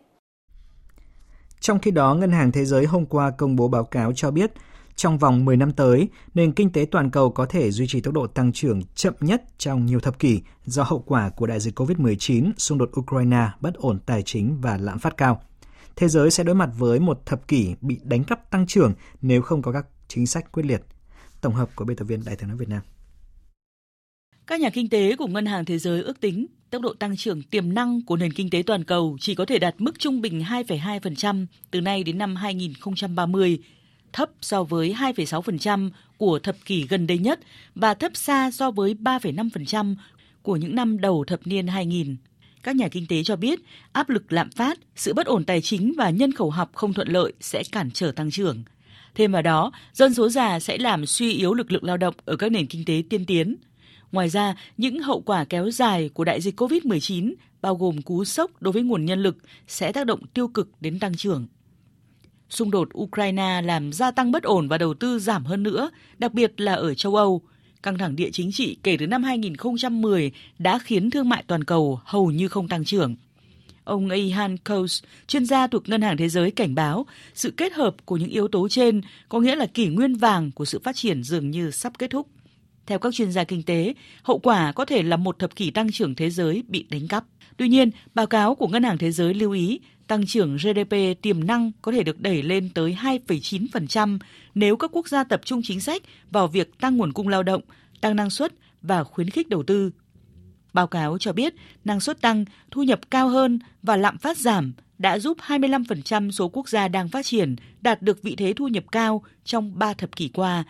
Trong khi đó, Ngân hàng Thế giới hôm qua công bố báo cáo cho biết trong vòng 10 năm tới, nền kinh tế toàn cầu có thể duy trì tốc độ tăng trưởng chậm nhất trong nhiều thập kỷ do hậu quả của đại dịch COVID-19, xung đột Ukraine, bất ổn tài chính và lạm phát cao. Thế giới sẽ đối mặt với một thập kỷ bị đánh cắp tăng trưởng nếu không có các chính sách quyết liệt. Tổng hợp của biên tập viên Đài tiếng nói Việt Nam. Các nhà kinh tế của Ngân hàng Thế giới ước tính tốc độ tăng trưởng tiềm năng của nền kinh tế toàn cầu chỉ có thể đạt mức trung bình 2,2% từ nay đến năm 2030 thấp so với 2,6% của thập kỷ gần đây nhất và thấp xa so với 3,5% của những năm đầu thập niên 2000. Các nhà kinh tế cho biết áp lực lạm phát, sự bất ổn tài chính và nhân khẩu học không thuận lợi sẽ cản trở tăng trưởng. Thêm vào đó, dân số già sẽ làm suy yếu lực lượng lao động ở các nền kinh tế tiên tiến. Ngoài ra, những hậu quả kéo dài của đại dịch COVID-19 bao gồm cú sốc đối với nguồn nhân lực sẽ tác động tiêu cực đến tăng trưởng. Xung đột Ukraine làm gia tăng bất ổn và đầu tư giảm hơn nữa, đặc biệt là ở châu Âu. Căng thẳng địa chính trị kể từ năm 2010 đã khiến thương mại toàn cầu hầu như không tăng trưởng. Ông Ihan Coase, chuyên gia thuộc Ngân hàng Thế giới cảnh báo sự kết hợp của những yếu tố trên có nghĩa là kỷ nguyên vàng của sự phát triển dường như sắp kết thúc. Theo các chuyên gia kinh tế, hậu quả có thể là một thập kỷ tăng trưởng thế giới bị đánh cắp. Tuy nhiên, báo cáo của Ngân hàng Thế giới lưu ý tăng trưởng GDP tiềm năng có thể được đẩy lên tới 2,9% nếu các quốc gia tập trung chính sách vào việc tăng nguồn cung lao động, tăng năng suất và khuyến khích đầu tư. Báo cáo cho biết năng suất tăng, thu nhập cao hơn và lạm phát giảm đã giúp 25% số quốc gia đang phát triển đạt được vị thế thu nhập cao trong 3 thập kỷ qua,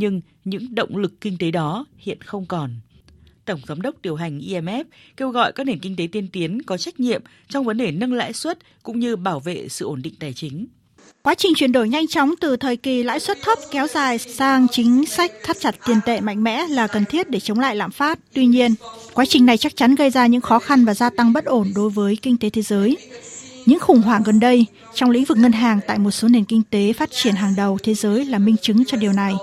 nhưng những động lực kinh tế đó hiện không còn. Tổng Giám đốc điều hành IMF kêu gọi các nền kinh tế tiên tiến có trách nhiệm trong vấn đề nâng lãi suất cũng như bảo vệ sự ổn định tài chính. Quá trình chuyển đổi nhanh chóng từ thời kỳ lãi suất thấp kéo dài sang chính sách thắt chặt tiền tệ mạnh mẽ là cần thiết để chống lại lạm phát. Tuy nhiên, quá trình này chắc chắn gây ra những khó khăn và gia tăng bất ổn đối với kinh tế thế giới. Những khủng hoảng gần đây trong lĩnh vực ngân hàng tại một số nền kinh tế phát triển hàng đầu thế giới là minh chứng cho điều này.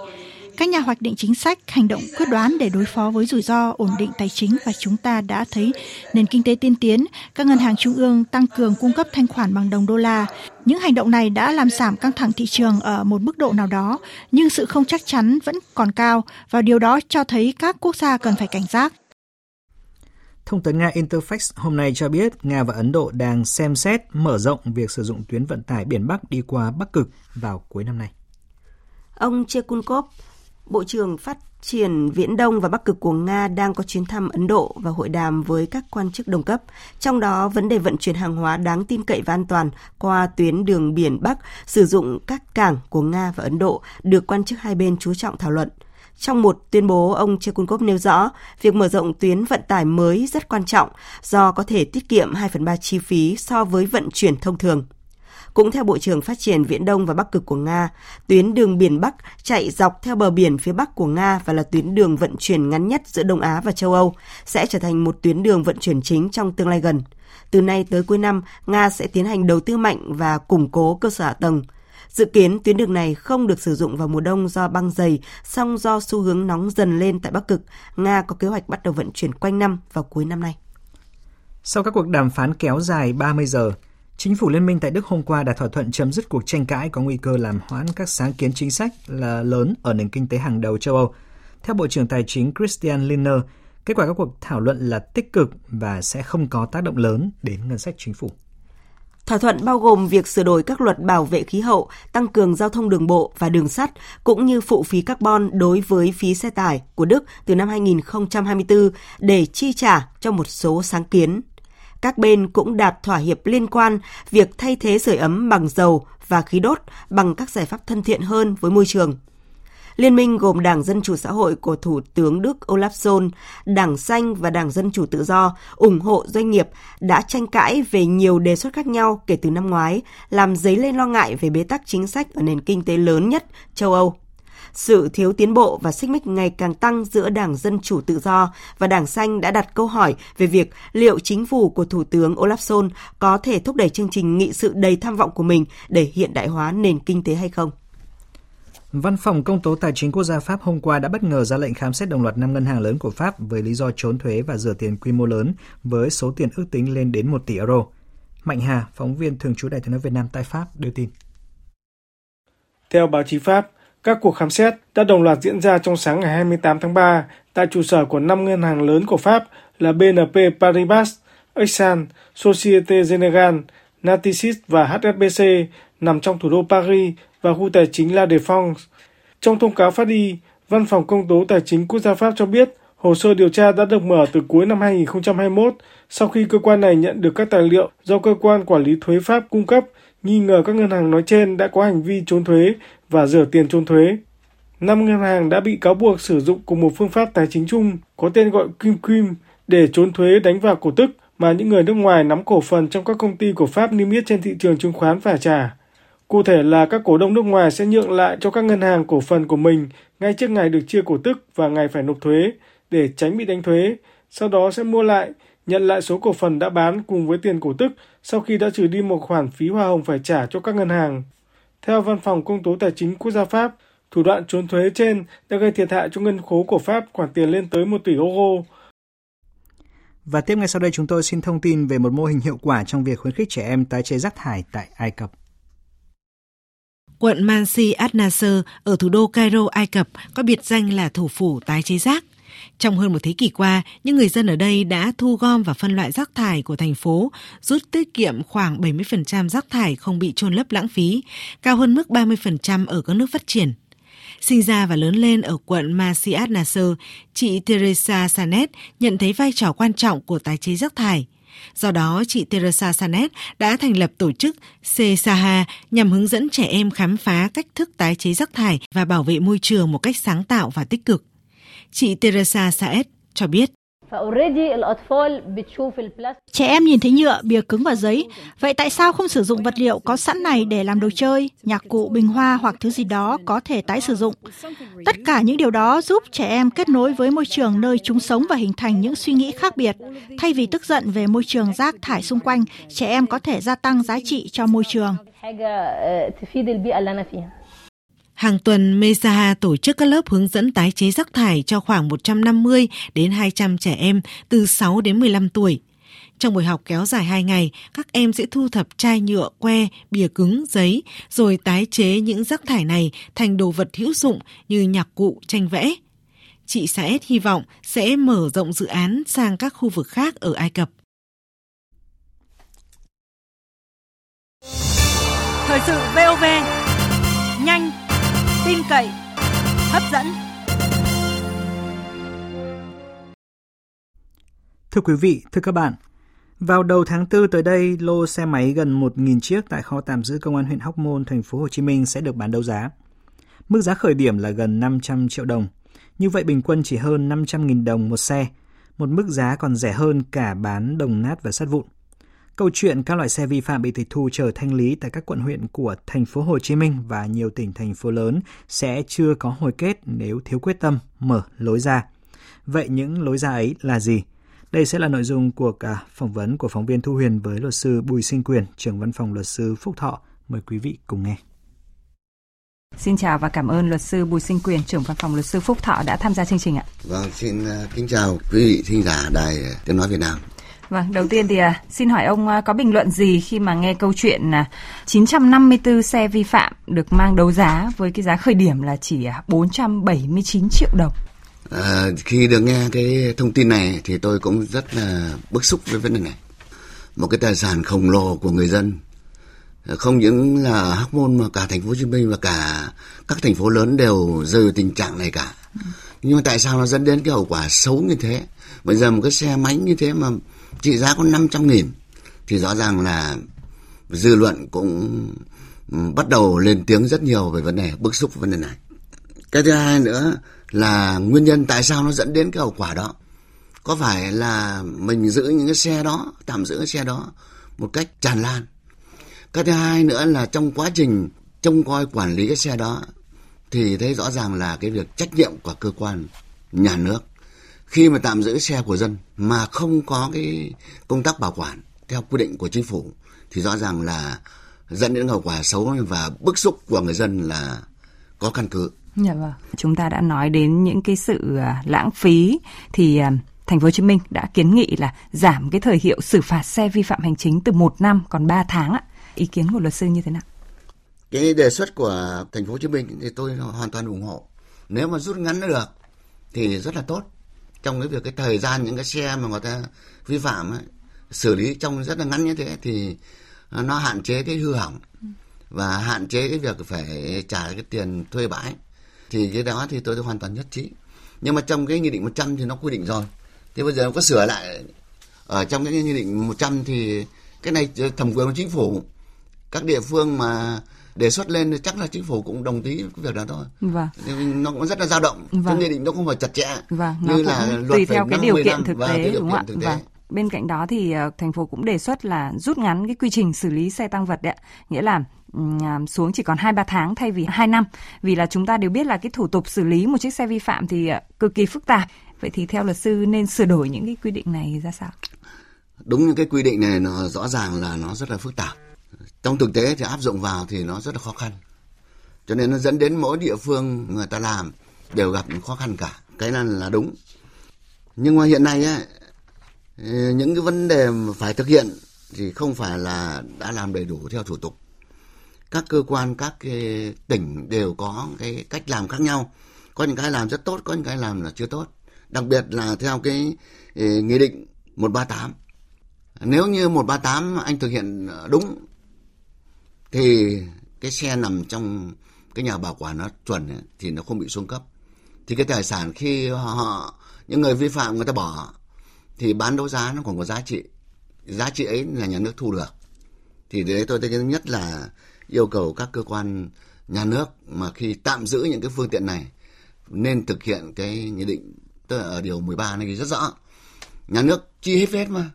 Các nhà hoạch định chính sách hành động quyết đoán để đối phó với rủi ro ổn định tài chính và chúng ta đã thấy nền kinh tế tiên tiến, các ngân hàng trung ương tăng cường cung cấp thanh khoản bằng đồng đô la. Những hành động này đã làm giảm căng thẳng thị trường ở một mức độ nào đó, nhưng sự không chắc chắn vẫn còn cao và điều đó cho thấy các quốc gia cần phải cảnh giác. Thông tấn Nga Interfax hôm nay cho biết Nga và Ấn Độ đang xem xét mở rộng việc sử dụng tuyến vận tải biển Bắc đi qua Bắc Cực vào cuối năm nay. Ông Chekunkov, Bộ trưởng Phát triển Viễn Đông và Bắc Cực của Nga đang có chuyến thăm Ấn Độ và hội đàm với các quan chức đồng cấp. Trong đó, vấn đề vận chuyển hàng hóa đáng tin cậy và an toàn qua tuyến đường biển Bắc sử dụng các cảng của Nga và Ấn Độ được quan chức hai bên chú trọng thảo luận. Trong một tuyên bố, ông Chekunkov nêu rõ, việc mở rộng tuyến vận tải mới rất quan trọng do có thể tiết kiệm 2 phần 3 chi phí so với vận chuyển thông thường. Cũng theo Bộ trưởng Phát triển Viễn Đông và Bắc Cực của Nga, tuyến đường biển Bắc chạy dọc theo bờ biển phía Bắc của Nga và là tuyến đường vận chuyển ngắn nhất giữa Đông Á và châu Âu, sẽ trở thành một tuyến đường vận chuyển chính trong tương lai gần. Từ nay tới cuối năm, Nga sẽ tiến hành đầu tư mạnh và củng cố cơ sở hạ tầng. Dự kiến tuyến đường này không được sử dụng vào mùa đông do băng dày, song do xu hướng nóng dần lên tại Bắc Cực, Nga có kế hoạch bắt đầu vận chuyển quanh năm vào cuối năm nay. Sau các cuộc đàm phán kéo dài 30 giờ, Chính phủ Liên minh tại Đức hôm qua đã thỏa thuận chấm dứt cuộc tranh cãi có nguy cơ làm hoãn các sáng kiến chính sách là lớn ở nền kinh tế hàng đầu châu Âu. Theo Bộ trưởng Tài chính Christian Lindner, kết quả các cuộc thảo luận là tích cực và sẽ không có tác động lớn đến ngân sách chính phủ. Thỏa thuận bao gồm việc sửa đổi các luật bảo vệ khí hậu, tăng cường giao thông đường bộ và đường sắt, cũng như phụ phí carbon đối với phí xe tải của Đức từ năm 2024 để chi trả cho một số sáng kiến các bên cũng đạt thỏa hiệp liên quan việc thay thế sưởi ấm bằng dầu và khí đốt bằng các giải pháp thân thiện hơn với môi trường. Liên minh gồm Đảng Dân Chủ Xã hội của Thủ tướng Đức Olaf Scholz, Đảng Xanh và Đảng Dân Chủ Tự Do ủng hộ doanh nghiệp đã tranh cãi về nhiều đề xuất khác nhau kể từ năm ngoái, làm dấy lên lo ngại về bế tắc chính sách ở nền kinh tế lớn nhất châu Âu sự thiếu tiến bộ và xích mích ngày càng tăng giữa Đảng Dân Chủ Tự Do và Đảng Xanh đã đặt câu hỏi về việc liệu chính phủ của Thủ tướng Olaf Scholz có thể thúc đẩy chương trình nghị sự đầy tham vọng của mình để hiện đại hóa nền kinh tế hay không. Văn phòng Công tố Tài chính Quốc gia Pháp hôm qua đã bất ngờ ra lệnh khám xét đồng loạt 5 ngân hàng lớn của Pháp với lý do trốn thuế và rửa tiền quy mô lớn với số tiền ước tính lên đến 1 tỷ euro. Mạnh Hà, phóng viên thường trú Đại tiếng nói Việt Nam tại Pháp đưa tin. Theo báo chí Pháp, các cuộc khám xét đã đồng loạt diễn ra trong sáng ngày 28 tháng 3 tại trụ sở của 5 ngân hàng lớn của Pháp là BNP Paribas, Exxon, Societe Generale, Natixis và HSBC nằm trong thủ đô Paris và khu tài chính La Défense. Trong thông cáo phát đi, Văn phòng Công tố Tài chính Quốc gia Pháp cho biết hồ sơ điều tra đã được mở từ cuối năm 2021 sau khi cơ quan này nhận được các tài liệu do cơ quan quản lý thuế Pháp cung cấp nghi ngờ các ngân hàng nói trên đã có hành vi trốn thuế và rửa tiền trốn thuế. Năm ngân hàng đã bị cáo buộc sử dụng cùng một phương pháp tài chính chung có tên gọi Kim Kim để trốn thuế đánh vào cổ tức mà những người nước ngoài nắm cổ phần trong các công ty của Pháp niêm yết trên thị trường chứng khoán phải trả. Cụ thể là các cổ đông nước ngoài sẽ nhượng lại cho các ngân hàng cổ phần của mình ngay trước ngày được chia cổ tức và ngày phải nộp thuế, để tránh bị đánh thuế, sau đó sẽ mua lại, nhận lại số cổ phần đã bán cùng với tiền cổ tức sau khi đã trừ đi một khoản phí hoa hồng phải trả cho các ngân hàng. Theo Văn phòng Công tố Tài chính Quốc gia Pháp, thủ đoạn trốn thuế trên đã gây thiệt hại cho ngân khố của Pháp khoản tiền lên tới 1 tỷ euro. Và tiếp ngay sau đây chúng tôi xin thông tin về một mô hình hiệu quả trong việc khuyến khích trẻ em tái chế rác thải tại Ai Cập. Quận Mansi Ad Nasser ở thủ đô Cairo, Ai Cập có biệt danh là thủ phủ tái chế rác. Trong hơn một thế kỷ qua, những người dân ở đây đã thu gom và phân loại rác thải của thành phố, rút tiết kiệm khoảng 70% rác thải không bị trôn lấp lãng phí, cao hơn mức 30% ở các nước phát triển. Sinh ra và lớn lên ở quận Masiat Nasser, chị Teresa Sanet nhận thấy vai trò quan trọng của tái chế rác thải. Do đó, chị Teresa Sanet đã thành lập tổ chức CSAHA nhằm hướng dẫn trẻ em khám phá cách thức tái chế rác thải và bảo vệ môi trường một cách sáng tạo và tích cực. Chị Teresa Saet cho biết. Trẻ em nhìn thấy nhựa, bìa cứng và giấy. Vậy tại sao không sử dụng vật liệu có sẵn này để làm đồ chơi, nhạc cụ, bình hoa hoặc thứ gì đó có thể tái sử dụng? Tất cả những điều đó giúp trẻ em kết nối với môi trường nơi chúng sống và hình thành những suy nghĩ khác biệt. Thay vì tức giận về môi trường rác thải xung quanh, trẻ em có thể gia tăng giá trị cho môi trường. Hàng tuần, Mesaha tổ chức các lớp hướng dẫn tái chế rác thải cho khoảng 150 đến 200 trẻ em từ 6 đến 15 tuổi. Trong buổi học kéo dài 2 ngày, các em sẽ thu thập chai nhựa, que, bìa cứng, giấy, rồi tái chế những rác thải này thành đồ vật hữu dụng như nhạc cụ, tranh vẽ. Chị Saed hy vọng sẽ mở rộng dự án sang các khu vực khác ở Ai Cập. Thời sự VOV, nhanh, tin cậy, hấp dẫn. Thưa quý vị, thưa các bạn, vào đầu tháng 4 tới đây, lô xe máy gần 1.000 chiếc tại kho tạm giữ công an huyện Hóc Môn, thành phố Hồ Chí Minh sẽ được bán đấu giá. Mức giá khởi điểm là gần 500 triệu đồng. Như vậy bình quân chỉ hơn 500.000 đồng một xe, một mức giá còn rẻ hơn cả bán đồng nát và sắt vụn. Câu chuyện các loại xe vi phạm bị tịch thu chờ thanh lý tại các quận huyện của thành phố Hồ Chí Minh và nhiều tỉnh thành phố lớn sẽ chưa có hồi kết nếu thiếu quyết tâm mở lối ra. Vậy những lối ra ấy là gì? Đây sẽ là nội dung của cả phỏng vấn của phóng viên Thu Huyền với luật sư Bùi Sinh Quyền, trưởng văn phòng luật sư Phúc Thọ. Mời quý vị cùng nghe. Xin chào và cảm ơn luật sư Bùi Sinh Quyền, trưởng văn phòng luật sư Phúc Thọ đã tham gia chương trình ạ. Vâng, xin kính chào quý vị thính giả Đài Tiếng Nói Việt Nam. Vâng, đầu tiên thì à, xin hỏi ông à, có bình luận gì khi mà nghe câu chuyện là 954 xe vi phạm được mang đấu giá với cái giá khởi điểm là chỉ 479 à, triệu đồng? À, khi được nghe cái thông tin này thì tôi cũng rất là bức xúc với vấn đề này. Một cái tài sản khổng lồ của người dân không những là Hóc Môn mà cả thành phố Hồ Chí Minh và cả các thành phố lớn đều rơi vào tình trạng này cả. Nhưng mà tại sao nó dẫn đến cái hậu quả xấu như thế? Bây giờ một cái xe máy như thế mà trị giá có 500 nghìn thì rõ ràng là dư luận cũng ừ, bắt đầu lên tiếng rất nhiều về vấn đề bức xúc về vấn đề này. Cái thứ hai nữa là nguyên nhân tại sao nó dẫn đến cái hậu quả đó. Có phải là mình giữ những cái xe đó, tạm giữ cái xe đó một cách tràn lan. Cái thứ hai nữa là trong quá trình trông coi quản lý cái xe đó thì thấy rõ ràng là cái việc trách nhiệm của cơ quan nhà nước khi mà tạm giữ xe của dân mà không có cái công tác bảo quản theo quy định của chính phủ thì rõ ràng là dẫn đến hậu quả xấu và bức xúc của người dân là có căn cứ. Dạ vâng. Chúng ta đã nói đến những cái sự à, lãng phí thì à, Thành phố Hồ Chí Minh đã kiến nghị là giảm cái thời hiệu xử phạt xe vi phạm hành chính từ 1 năm còn 3 tháng ạ. Ý kiến của luật sư như thế nào? Cái đề xuất của Thành phố Hồ Chí Minh thì tôi hoàn toàn ủng hộ. Nếu mà rút ngắn được thì rất là tốt trong cái việc cái thời gian những cái xe mà người ta vi phạm ấy, xử lý trong rất là ngắn như thế thì nó hạn chế cái hư hỏng. Và hạn chế cái việc phải trả cái tiền thuê bãi. Thì cái đó thì tôi hoàn toàn nhất trí. Nhưng mà trong cái nghị định 100 thì nó quy định rồi. Thế bây giờ nó có sửa lại ở trong cái nghị định 100 thì cái này thẩm quyền của chính phủ các địa phương mà đề xuất lên chắc là chính phủ cũng đồng ý cái việc đó thôi. Vâng. Nó cũng rất là dao động. Vâng. Cái nghị định nó không phải chặt chẽ. Vâng. Như là luật tùy theo cái điều kiện thực tế đúng không ạ? Vâng. Bên cạnh đó thì uh, thành phố cũng đề xuất là rút ngắn cái quy trình xử lý xe tăng vật đấy, nghĩa là um, xuống chỉ còn 2 3 tháng thay vì 2 năm. Vì là chúng ta đều biết là cái thủ tục xử lý một chiếc xe vi phạm thì uh, cực kỳ phức tạp. Vậy thì theo luật sư nên sửa đổi những cái quy định này ra sao? Đúng những cái quy định này nó rõ ràng là nó rất là phức tạp. Trong thực tế thì áp dụng vào thì nó rất là khó khăn. Cho nên nó dẫn đến mỗi địa phương người ta làm đều gặp khó khăn cả. Cái này là đúng. Nhưng mà hiện nay ấy, ờ, những cái vấn đề mà phải thực hiện thì không phải là đã làm đầy đủ theo thủ tục các cơ quan các cái tỉnh đều có cái cách làm khác nhau có những cái làm rất tốt có những cái làm là chưa tốt đặc biệt là theo cái ờ, nghị định 138 nếu như 138 anh thực hiện đúng thì cái xe nằm trong cái nhà bảo quản nó chuẩn thì nó không bị xuống cấp. Thì cái tài sản khi họ những người vi phạm người ta bỏ thì bán đấu giá nó còn có giá trị. Giá trị ấy là nhà nước thu được. Thì đấy tôi thấy nhất là yêu cầu các cơ quan nhà nước mà khi tạm giữ những cái phương tiện này nên thực hiện cái nghị định tức là ở điều 13 này rất rõ. Nhà nước chi hết phép mà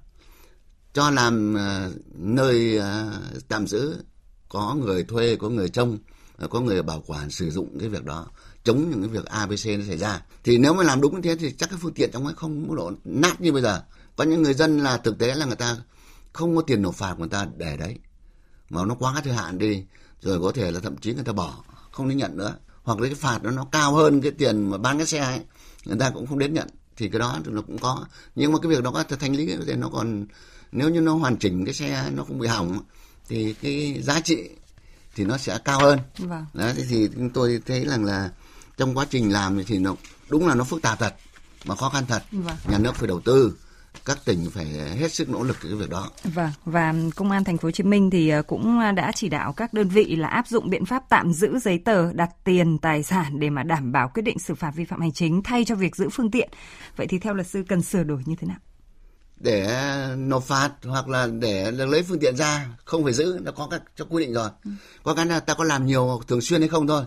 cho làm uh, nơi uh, tạm giữ có người thuê, có người trông, có người bảo quản, sử dụng cái việc đó, chống những cái việc abc nó xảy ra. Thì nếu mà làm đúng như thế thì chắc cái phương tiện trong ấy không mức độ nát như bây giờ. Có những người dân là thực tế là người ta không có tiền nộp phạt người ta để đấy. Mà nó quá thời hạn đi, rồi có thể là thậm chí người ta bỏ, không đến nhận nữa. Hoặc là cái phạt nó nó cao hơn cái tiền mà bán cái xe ấy, người ta cũng không đến nhận. Thì cái đó thì nó cũng có. Nhưng mà cái việc đó có thành lý thì nó còn, nếu như nó hoàn chỉnh cái xe nó không bị hỏng thì cái giá trị thì nó sẽ cao hơn vâng. đó thì tôi thấy rằng là trong quá trình làm thì nó đúng là nó phức tạp thật mà khó khăn thật vâng. nhà nước phải đầu tư các tỉnh phải hết sức nỗ lực cái việc đó. Vâng và công an thành phố Hồ Chí Minh thì ờ, cũng đã chỉ đạo các đơn vị là áp dụng biện pháp tạm giữ giấy tờ, đặt tiền, tài sản để mà đảm bảo quyết định xử phạt vi phạm hành chính thay cho việc giữ phương tiện. Vậy thì theo luật sư cần sửa đổi như thế nào? Để nộp phạt hoặc là để lấy phương tiện ra không phải giữ nó có các cho quy định rồi. Ừ. Có cái là ta có làm nhiều thường xuyên hay không thôi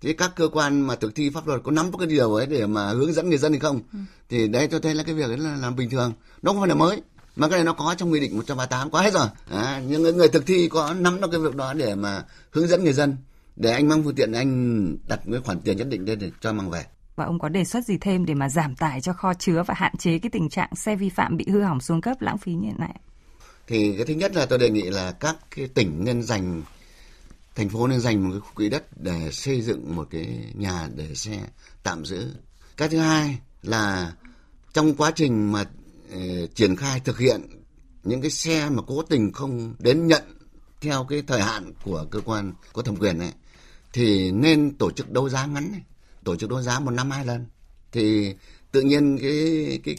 thế các cơ quan mà thực thi pháp luật có nắm cái điều ấy để mà hướng dẫn người dân hay không ừ. thì đấy tôi thấy là cái việc ấy là làm bình thường nó không phải là mới mà cái này nó có trong nghị định 138 có hết rồi à, nhưng người, người thực thi có nắm được cái việc đó để mà hướng dẫn người dân để anh mang phương tiện anh đặt cái khoản tiền nhất định lên để cho mang về và ông có đề xuất gì thêm để mà giảm tải cho kho chứa và hạn chế cái tình trạng xe vi phạm bị hư hỏng xuống cấp lãng phí như thế này? Thì cái thứ nhất là tôi đề nghị là các cái tỉnh nên dành thành phố nên dành một cái quỹ đất để xây dựng một cái nhà để xe tạm giữ. Cái thứ hai là trong quá trình mà uh, triển khai thực hiện những cái xe mà cố tình không đến nhận theo cái thời hạn của cơ quan có thẩm quyền này thì nên tổ chức đấu giá ngắn này, tổ chức đấu giá một năm hai lần. Thì tự nhiên cái cái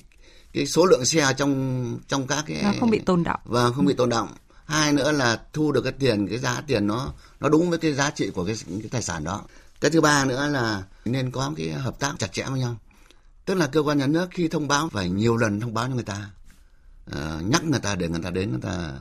cái số lượng xe trong trong các cái nó không bị tồn động và không bị tồn động hai nữa là thu được cái tiền cái giá tiền nó nó đúng với cái giá trị của cái, cái tài sản đó. Cái thứ ba nữa là nên có cái hợp tác chặt chẽ với nhau. Tức là cơ quan nhà nước khi thông báo phải nhiều lần thông báo cho người ta uh, nhắc người ta để người ta đến người ta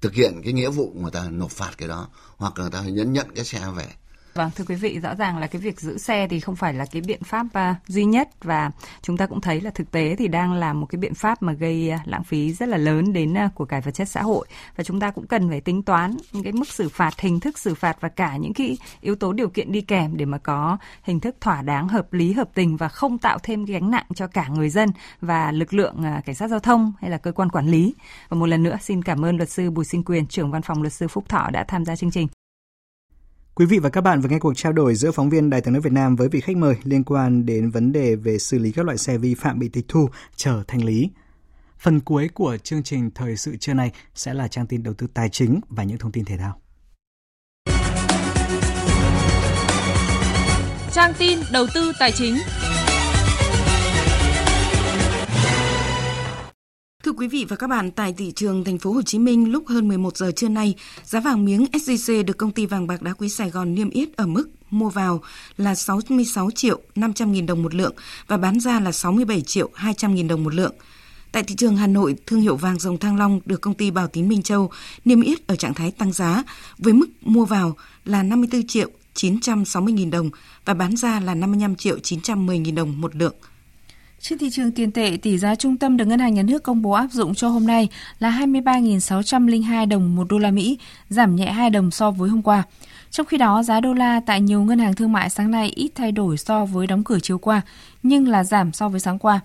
thực hiện cái nghĩa vụ người ta nộp phạt cái đó hoặc là người ta phải nhấn nhận cái xe về Vâng, thưa quý vị, rõ ràng là cái việc giữ xe thì không phải là cái biện pháp uh, duy nhất và chúng ta cũng thấy là thực tế thì đang là một cái biện pháp mà gây uh, lãng phí rất là lớn đến uh, của cải vật chất xã hội và chúng ta cũng cần phải tính toán những cái mức xử phạt, hình thức xử phạt và cả những cái yếu tố điều kiện đi kèm để mà có hình thức thỏa đáng, hợp lý, hợp tình và không tạo thêm gánh nặng cho cả người dân và lực lượng uh, cảnh sát giao thông hay là cơ quan quản lý. Và một lần nữa xin cảm ơn luật sư Bùi Sinh Quyền, trưởng văn phòng luật sư Phúc Thọ đã tham gia chương trình. Quý vị và các bạn vừa nghe cuộc trao đổi giữa phóng viên Đài tiếng nói Việt Nam với vị khách mời liên quan đến vấn đề về xử lý các loại xe vi phạm bị tịch thu trở thanh lý. Phần cuối của chương trình thời sự trưa nay sẽ là trang tin đầu tư tài chính và những thông tin thể thao. Trang tin đầu tư tài chính. Quý vị và các bạn, tại thị trường thành phố Hồ Chí Minh lúc hơn 11 giờ trưa nay, giá vàng miếng SJC được công ty vàng bạc đá quý Sài Gòn niêm yết ở mức mua vào là 66 triệu 500 nghìn đồng một lượng và bán ra là 67 triệu 200 nghìn đồng một lượng. Tại thị trường Hà Nội, thương hiệu vàng dòng Thăng Long được công ty Bảo Tín Minh Châu niêm yết ở trạng thái tăng giá với mức mua vào là 54 triệu 960 nghìn đồng và bán ra là 55 triệu 910 nghìn đồng một lượng. Trên thị trường tiền tệ, tỷ giá trung tâm được Ngân hàng Nhà nước công bố áp dụng cho hôm nay là 23.602 đồng một đô la Mỹ, giảm nhẹ 2 đồng so với hôm qua. Trong khi đó, giá đô la tại nhiều ngân hàng thương mại sáng nay ít thay đổi so với đóng cửa chiều qua, nhưng là giảm so với sáng qua.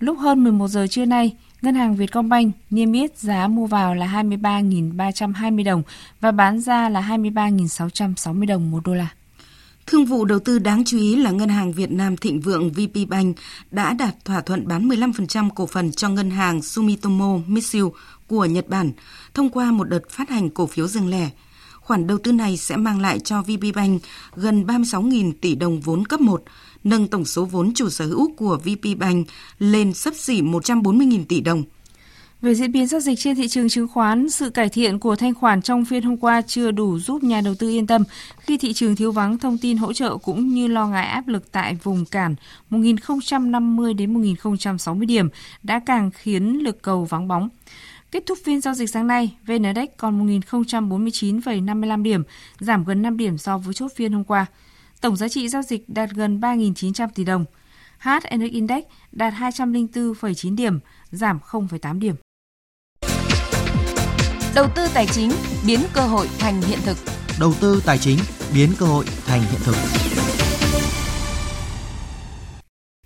Lúc hơn 11 giờ trưa nay, Ngân hàng Vietcombank niêm yết giá mua vào là 23.320 đồng và bán ra là 23.660 đồng một đô la. Thương vụ đầu tư đáng chú ý là Ngân hàng Việt Nam Thịnh Vượng VP Bank đã đạt thỏa thuận bán 15% cổ phần cho ngân hàng Sumitomo Mitsui của Nhật Bản thông qua một đợt phát hành cổ phiếu riêng lẻ. Khoản đầu tư này sẽ mang lại cho VP Bank gần 36.000 tỷ đồng vốn cấp 1, nâng tổng số vốn chủ sở hữu của VP Bank lên sấp xỉ 140.000 tỷ đồng. Về diễn biến giao dịch trên thị trường chứng khoán, sự cải thiện của thanh khoản trong phiên hôm qua chưa đủ giúp nhà đầu tư yên tâm khi thị trường thiếu vắng thông tin hỗ trợ cũng như lo ngại áp lực tại vùng cản 1050 đến 1060 điểm đã càng khiến lực cầu vắng bóng. Kết thúc phiên giao dịch sáng nay, VN Index còn 1049,55 điểm, giảm gần 5 điểm so với chốt phiên hôm qua. Tổng giá trị giao dịch đạt gần 3.900 tỷ đồng. HNX Index đạt 204,9 điểm, giảm 0,8 điểm. Đầu tư tài chính biến cơ hội thành hiện thực. Đầu tư tài chính biến cơ hội thành hiện thực.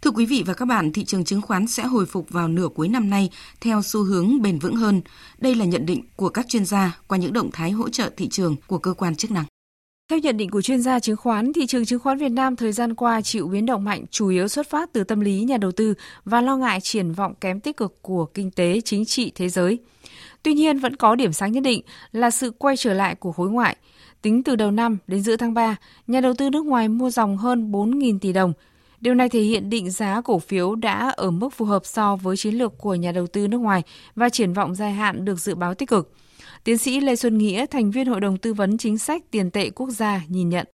Thưa quý vị và các bạn, thị trường chứng khoán sẽ hồi phục vào nửa cuối năm nay theo xu hướng bền vững hơn. Đây là nhận định của các chuyên gia qua những động thái hỗ trợ thị trường của cơ quan chức năng. Theo nhận định của chuyên gia chứng khoán, thị trường chứng khoán Việt Nam thời gian qua chịu biến động mạnh chủ yếu xuất phát từ tâm lý nhà đầu tư và lo ngại triển vọng kém tích cực của kinh tế chính trị thế giới. Tuy nhiên vẫn có điểm sáng nhất định là sự quay trở lại của khối ngoại. Tính từ đầu năm đến giữa tháng 3, nhà đầu tư nước ngoài mua dòng hơn 4.000 tỷ đồng. Điều này thể hiện định giá cổ phiếu đã ở mức phù hợp so với chiến lược của nhà đầu tư nước ngoài và triển vọng dài hạn được dự báo tích cực. Tiến sĩ Lê Xuân Nghĩa, thành viên Hội đồng Tư vấn Chính sách Tiền tệ Quốc gia nhìn nhận.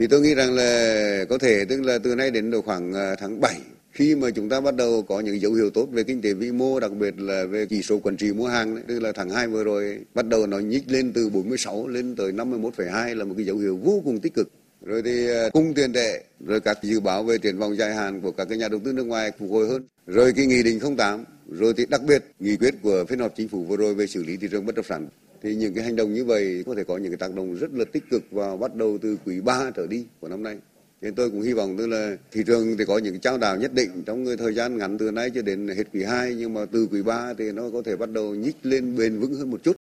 Thì tôi nghĩ rằng là có thể tức là từ nay đến độ khoảng ờ, tháng 7 khi mà chúng ta bắt đầu có những dấu hiệu tốt về kinh tế vĩ mô đặc biệt là về chỉ số quản trị mua hàng đấy, tức là tháng 2 vừa rồi bắt đầu nó nhích lên từ 46 lên tới 51,2 là một cái dấu hiệu vô cùng tích cực. Rồi thì à, cung tiền tệ rồi các dự báo về triển vọng dài hạn của các cái nhà đầu tư nước ngoài phục hồi hơn. Rồi cái nghị định 08 rồi thì đặc biệt nghị quyết của phiên họp chính phủ vừa rồi về xử lý thị trường bất động sản. Thì những cái hành động như vậy có thể có những cái tác động rất là tích cực vào bắt đầu từ quý 3 trở đi của năm nay nên tôi cũng hy vọng tức là thị trường thì có những trao đảo nhất định trong cái thời gian ngắn từ nay cho đến hết quý 2 nhưng mà từ quý 3 thì nó có thể bắt đầu nhích lên bền vững hơn một chút.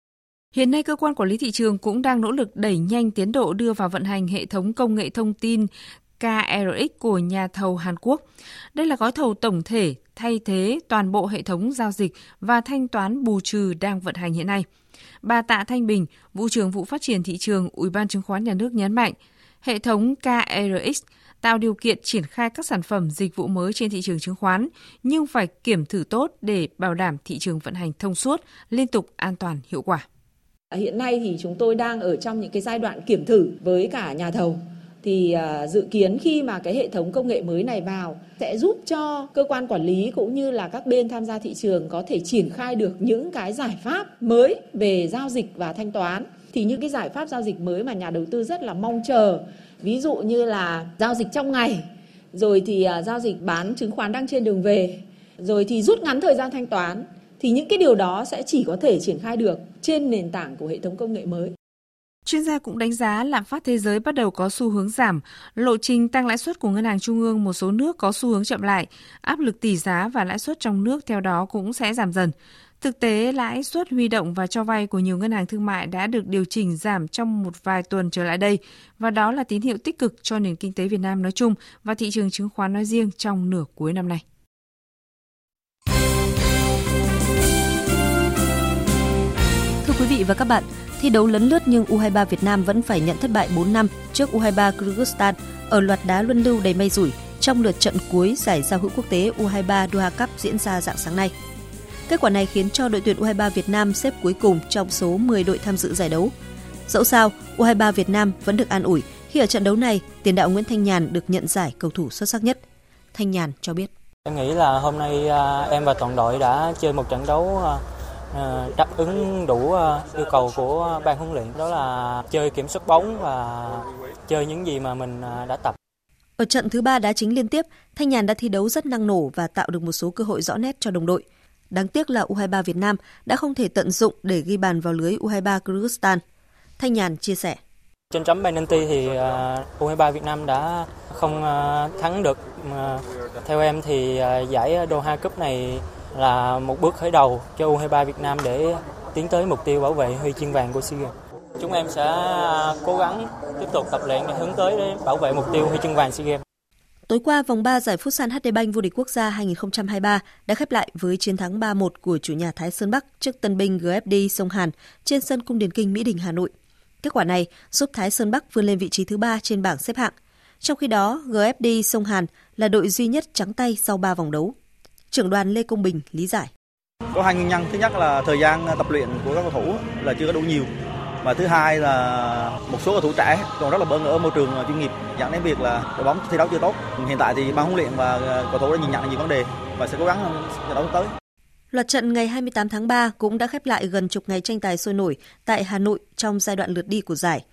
Hiện nay, cơ quan quản lý thị trường cũng đang nỗ lực đẩy nhanh tiến độ đưa vào vận hành hệ thống công nghệ thông tin KRX của nhà thầu Hàn Quốc. Đây là gói thầu tổng thể thay thế toàn bộ hệ thống giao dịch và thanh toán bù trừ đang vận hành hiện nay. Bà Tạ Thanh Bình, vụ trưởng vụ phát triển thị trường Ủy ban chứng khoán nhà nước nhấn mạnh, hệ thống KRX tạo điều kiện triển khai các sản phẩm dịch vụ mới trên thị trường chứng khoán, nhưng phải kiểm thử tốt để bảo đảm thị trường vận hành thông suốt, liên tục an toàn hiệu quả. Hiện nay thì chúng tôi đang ở trong những cái giai đoạn kiểm thử với cả nhà thầu thì à, dự kiến khi mà cái hệ thống công nghệ mới này vào sẽ giúp cho cơ quan quản lý cũng như là các bên tham gia thị trường có thể triển khai được những cái giải pháp mới về giao dịch và thanh toán thì những cái giải pháp giao dịch mới mà nhà đầu tư rất là mong chờ ví dụ như là giao dịch trong ngày rồi thì uh, giao dịch bán chứng khoán đang trên đường về rồi thì rút ngắn thời gian thanh toán thì những cái điều đó sẽ chỉ có thể triển khai được trên nền tảng của hệ thống công nghệ mới. Chuyên gia cũng đánh giá lạm phát thế giới bắt đầu có xu hướng giảm, lộ trình tăng lãi suất của ngân hàng trung ương một số nước có xu hướng chậm lại, áp lực tỷ giá và lãi suất trong nước theo đó cũng sẽ giảm dần. Thực tế, lãi suất huy động và cho vay của nhiều ngân hàng thương mại đã được điều chỉnh giảm trong một vài tuần trở lại đây, và đó là tín hiệu tích cực cho nền kinh tế Việt Nam nói chung và thị trường chứng khoán nói riêng trong nửa cuối năm nay. Thưa quý vị và các bạn, thi đấu lấn lướt nhưng U23 Việt Nam vẫn phải nhận thất bại 4 năm trước U23 Kyrgyzstan ở loạt đá luân lưu đầy mây rủi trong lượt trận cuối giải giao hữu quốc tế U23 Doha Cup diễn ra dạng sáng nay. Kết quả này khiến cho đội tuyển U23 Việt Nam xếp cuối cùng trong số 10 đội tham dự giải đấu. Dẫu sao, U23 Việt Nam vẫn được an ủi khi ở trận đấu này, tiền đạo Nguyễn Thanh Nhàn được nhận giải cầu thủ xuất sắc nhất. Thanh Nhàn cho biết. Em nghĩ là hôm nay à, em và toàn đội đã chơi một trận đấu à, à, đáp ứng đủ yêu cầu của ban huấn luyện đó là chơi kiểm soát bóng và chơi những gì mà mình đã tập. Ở trận thứ ba đá chính liên tiếp, Thanh Nhàn đã thi đấu rất năng nổ và tạo được một số cơ hội rõ nét cho đồng đội. Đáng tiếc là U23 Việt Nam đã không thể tận dụng để ghi bàn vào lưới U23 Kyrgyzstan. Thanh Nhàn chia sẻ. Trên chấm penalty thì à, U23 Việt Nam đã không à, thắng được. À, theo em thì giải Doha Cup này là một bước khởi đầu cho U23 Việt Nam để tiến tới mục tiêu bảo vệ huy chương vàng của SEA Games. Chúng em sẽ cố gắng tiếp tục tập luyện để hướng tới để bảo vệ mục tiêu huy chương vàng SEA Games. Tối qua, vòng 3 giải Futsal HD Bank vô địch quốc gia 2023 đã khép lại với chiến thắng 3-1 của chủ nhà Thái Sơn Bắc trước tân binh GFD Sông Hàn trên sân Cung Điền Kinh Mỹ Đình Hà Nội. Kết quả này giúp Thái Sơn Bắc vươn lên vị trí thứ 3 trên bảng xếp hạng. Trong khi đó, GFD Sông Hàn là đội duy nhất trắng tay sau 3 vòng đấu. Trưởng đoàn Lê Công Bình lý giải. Có hai nguyên nhân. Thứ nhất là thời gian tập luyện của các cầu thủ là chưa có đủ nhiều và thứ hai là một số cầu thủ trẻ còn rất là bỡ ngỡ môi trường à, chuyên nghiệp dẫn đến việc là đội bóng thi đấu chưa tốt hiện tại thì ban huấn luyện và à, cầu thủ đã nhìn nhận nhiều vấn đề và sẽ cố gắng trận đấu tới Loạt trận ngày 28 tháng 3 cũng đã khép lại gần chục ngày tranh tài sôi nổi tại Hà Nội trong giai đoạn lượt đi của giải.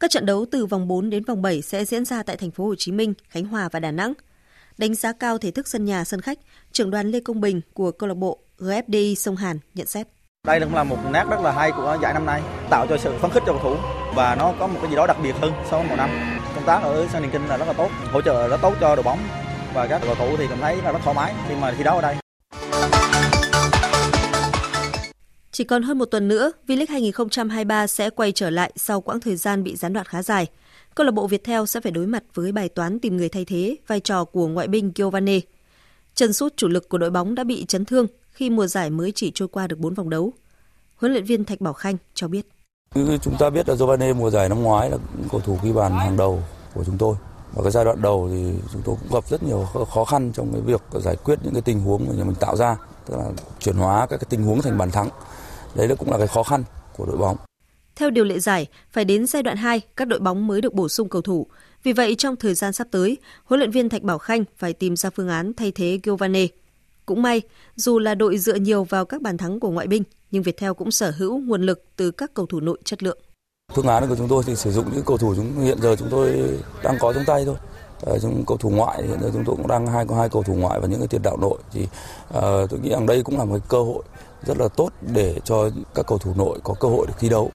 Các trận đấu từ vòng 4 đến vòng 7 sẽ diễn ra tại thành phố Hồ Chí Minh, Khánh Hòa và Đà Nẵng. Đánh giá cao thể thức sân nhà sân khách, trưởng đoàn Lê Công Bình của câu lạc bộ GFDI Sông Hàn nhận xét. Đây cũng là một nét rất là hay của giải năm nay, tạo cho sự phấn khích cho cầu thủ và nó có một cái gì đó đặc biệt hơn so với một năm. Công tác ở sân Điền Kinh là rất là tốt, hỗ trợ rất tốt cho đội bóng và các cầu thủ thì cảm thấy là rất thoải mái khi mà thi đấu ở đây. Chỉ còn hơn một tuần nữa, V-League 2023 sẽ quay trở lại sau quãng thời gian bị gián đoạn khá dài. Câu lạc bộ Viettel sẽ phải đối mặt với bài toán tìm người thay thế vai trò của ngoại binh Giovanni. Chân sút chủ lực của đội bóng đã bị chấn thương khi mùa giải mới chỉ trôi qua được 4 vòng đấu. Huấn luyện viên Thạch Bảo Khanh cho biết. Chúng ta biết là Giovanni mùa giải năm ngoái là cầu thủ ghi bàn hàng đầu của chúng tôi. Và cái giai đoạn đầu thì chúng tôi cũng gặp rất nhiều khó khăn trong cái việc giải quyết những cái tình huống mà mình tạo ra, tức là chuyển hóa các cái tình huống thành bàn thắng. Đấy là cũng là cái khó khăn của đội bóng. Theo điều lệ giải, phải đến giai đoạn 2 các đội bóng mới được bổ sung cầu thủ. Vì vậy trong thời gian sắp tới, huấn luyện viên Thạch Bảo Khanh phải tìm ra phương án thay thế Giovanni cũng may, dù là đội dựa nhiều vào các bàn thắng của ngoại binh, nhưng Viettel cũng sở hữu nguồn lực từ các cầu thủ nội chất lượng. Phương án của chúng tôi thì sử dụng những cầu thủ chúng hiện giờ chúng tôi đang có trong tay thôi. Ở trong cầu thủ ngoại hiện giờ chúng tôi cũng đang hai có hai cầu thủ ngoại và những cái tiền đạo nội thì uh, tôi nghĩ rằng đây cũng là một cơ hội rất là tốt để cho các cầu thủ nội có cơ hội được thi đấu.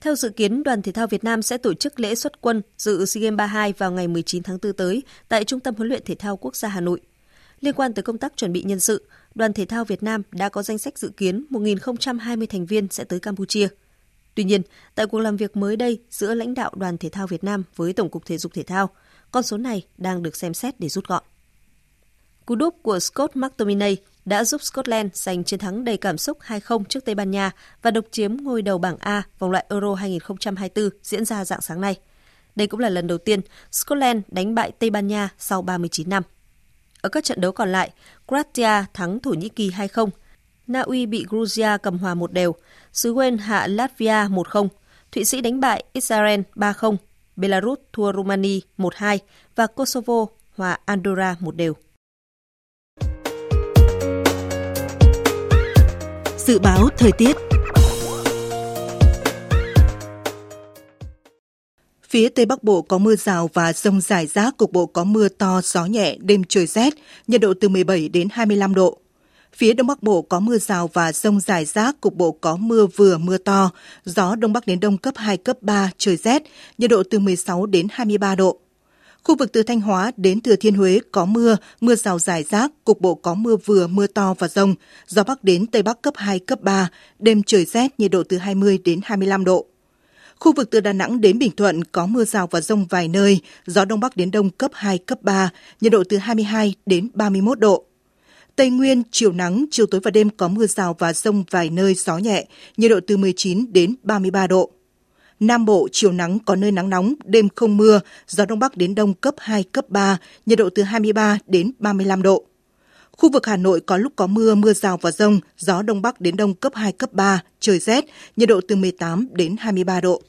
Theo dự kiến, đoàn thể thao Việt Nam sẽ tổ chức lễ xuất quân dự SEA Games 32 vào ngày 19 tháng 4 tới tại Trung tâm huấn luyện thể thao quốc gia Hà Nội. Liên quan tới công tác chuẩn bị nhân sự, Đoàn Thể thao Việt Nam đã có danh sách dự kiến 1.020 thành viên sẽ tới Campuchia. Tuy nhiên, tại cuộc làm việc mới đây giữa lãnh đạo Đoàn Thể thao Việt Nam với Tổng cục Thể dục Thể thao, con số này đang được xem xét để rút gọn. Cú đúp của Scott McTominay đã giúp Scotland giành chiến thắng đầy cảm xúc 2-0 trước Tây Ban Nha và độc chiếm ngôi đầu bảng A vòng loại Euro 2024 diễn ra dạng sáng nay. Đây cũng là lần đầu tiên Scotland đánh bại Tây Ban Nha sau 39 năm. Ở các trận đấu còn lại, Croatia thắng Thổ Nhĩ Kỳ 2-0, Na Uy bị Georgia cầm hòa một đều, xứ Wales hạ Latvia 1-0, Thụy Sĩ đánh bại Israel 3-0, Belarus thua Romania 1-2 và Kosovo hòa Andorra một đều. Dự báo thời tiết Phía Tây Bắc Bộ có mưa rào và rông rải rác, cục bộ có mưa to, gió nhẹ, đêm trời rét, nhiệt độ từ 17 đến 25 độ. Phía Đông Bắc Bộ có mưa rào và rông rải rác, cục bộ có mưa vừa mưa to, gió Đông Bắc đến Đông cấp 2, cấp 3, trời rét, nhiệt độ từ 16 đến 23 độ. Khu vực từ Thanh Hóa đến Thừa Thiên Huế có mưa, mưa rào rải rác, cục bộ có mưa vừa, mưa to và rông, gió Bắc đến Tây Bắc cấp 2, cấp 3, đêm trời rét, nhiệt độ từ 20 đến 25 độ. Khu vực từ Đà Nẵng đến Bình Thuận có mưa rào và rông vài nơi, gió Đông Bắc đến Đông cấp 2, cấp 3, nhiệt độ từ 22 đến 31 độ. Tây Nguyên, chiều nắng, chiều tối và đêm có mưa rào và rông vài nơi, gió nhẹ, nhiệt độ từ 19 đến 33 độ. Nam Bộ, chiều nắng có nơi nắng nóng, đêm không mưa, gió Đông Bắc đến Đông cấp 2, cấp 3, nhiệt độ từ 23 đến 35 độ. Khu vực Hà Nội có lúc có mưa, mưa rào và rông, gió Đông Bắc đến Đông cấp 2, cấp 3, trời rét, nhiệt độ từ 18 đến 23 độ.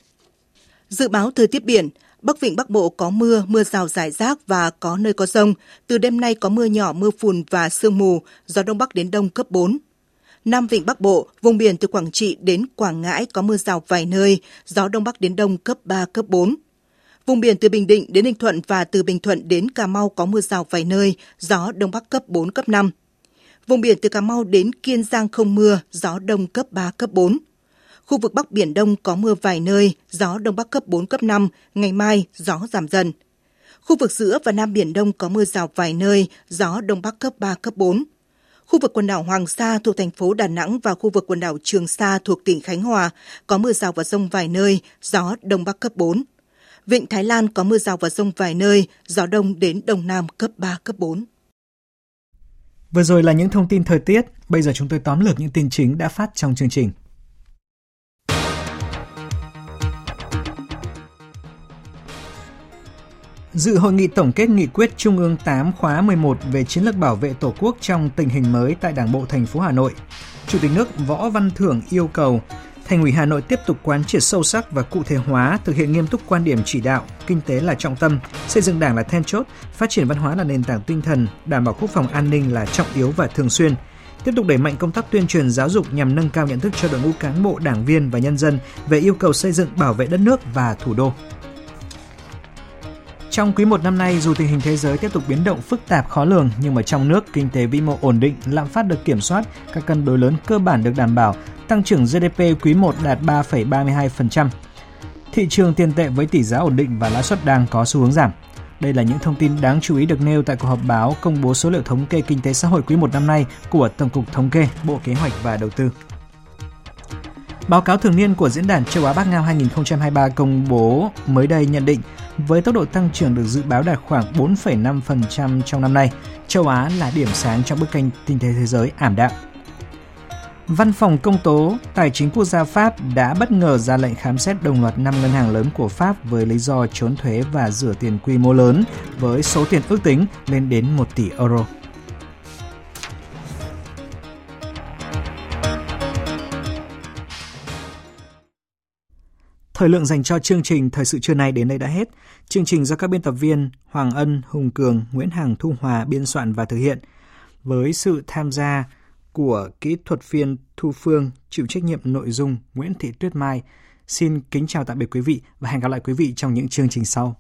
Dự báo thời tiết biển, Bắc Vịnh Bắc Bộ có mưa, mưa rào rải rác và có nơi có rông. Từ đêm nay có mưa nhỏ, mưa phùn và sương mù, gió Đông Bắc đến Đông cấp 4. Nam Vịnh Bắc Bộ, vùng biển từ Quảng Trị đến Quảng Ngãi có mưa rào vài nơi, gió Đông Bắc đến Đông cấp 3, cấp 4. Vùng biển từ Bình Định đến Ninh Thuận và từ Bình Thuận đến Cà Mau có mưa rào vài nơi, gió Đông Bắc cấp 4, cấp 5. Vùng biển từ Cà Mau đến Kiên Giang không mưa, gió Đông cấp 3, cấp 4. Khu vực Bắc Biển Đông có mưa vài nơi, gió Đông Bắc cấp 4, cấp 5, ngày mai gió giảm dần. Khu vực giữa và Nam Biển Đông có mưa rào vài nơi, gió Đông Bắc cấp 3, cấp 4. Khu vực quần đảo Hoàng Sa thuộc thành phố Đà Nẵng và khu vực quần đảo Trường Sa thuộc tỉnh Khánh Hòa có mưa rào và rông vài nơi, gió Đông Bắc cấp 4. Vịnh Thái Lan có mưa rào và rông vài nơi, gió đông đến đông nam cấp 3, cấp 4. Vừa rồi là những thông tin thời tiết, bây giờ chúng tôi tóm lược những tin chính đã phát trong chương trình. Dự hội nghị tổng kết nghị quyết Trung ương 8 khóa 11 về chiến lược bảo vệ Tổ quốc trong tình hình mới tại Đảng bộ thành phố Hà Nội, Chủ tịch nước Võ Văn Thưởng yêu cầu Thành ủy Hà Nội tiếp tục quán triệt sâu sắc và cụ thể hóa, thực hiện nghiêm túc quan điểm chỉ đạo, kinh tế là trọng tâm, xây dựng Đảng là then chốt, phát triển văn hóa là nền tảng tinh thần, đảm bảo quốc phòng an ninh là trọng yếu và thường xuyên. Tiếp tục đẩy mạnh công tác tuyên truyền giáo dục nhằm nâng cao nhận thức cho đội ngũ cán bộ, đảng viên và nhân dân về yêu cầu xây dựng bảo vệ đất nước và thủ đô. Trong quý một năm nay, dù tình hình thế giới tiếp tục biến động phức tạp khó lường, nhưng mà trong nước kinh tế vĩ mô ổn định, lạm phát được kiểm soát, các cân đối lớn cơ bản được đảm bảo, tăng trưởng GDP quý 1 đạt 3,32%. Thị trường tiền tệ với tỷ giá ổn định và lãi suất đang có xu hướng giảm. Đây là những thông tin đáng chú ý được nêu tại cuộc họp báo công bố số liệu thống kê kinh tế xã hội quý 1 năm nay của Tổng cục Thống kê, Bộ Kế hoạch và Đầu tư. Báo cáo thường niên của Diễn đàn Châu Á Bắc Ngao 2023 công bố mới đây nhận định với tốc độ tăng trưởng được dự báo đạt khoảng 4,5% trong năm nay, châu Á là điểm sáng trong bức tranh kinh tế thế giới ảm đạm. Văn phòng công tố Tài chính quốc gia Pháp đã bất ngờ ra lệnh khám xét đồng loạt 5 ngân hàng lớn của Pháp với lý do trốn thuế và rửa tiền quy mô lớn với số tiền ước tính lên đến 1 tỷ euro. Thời lượng dành cho chương trình Thời sự trưa nay đến đây đã hết. Chương trình do các biên tập viên Hoàng Ân, Hùng Cường, Nguyễn Hằng, Thu Hòa biên soạn và thực hiện. Với sự tham gia của kỹ thuật viên Thu Phương, chịu trách nhiệm nội dung Nguyễn Thị Tuyết Mai. Xin kính chào tạm biệt quý vị và hẹn gặp lại quý vị trong những chương trình sau.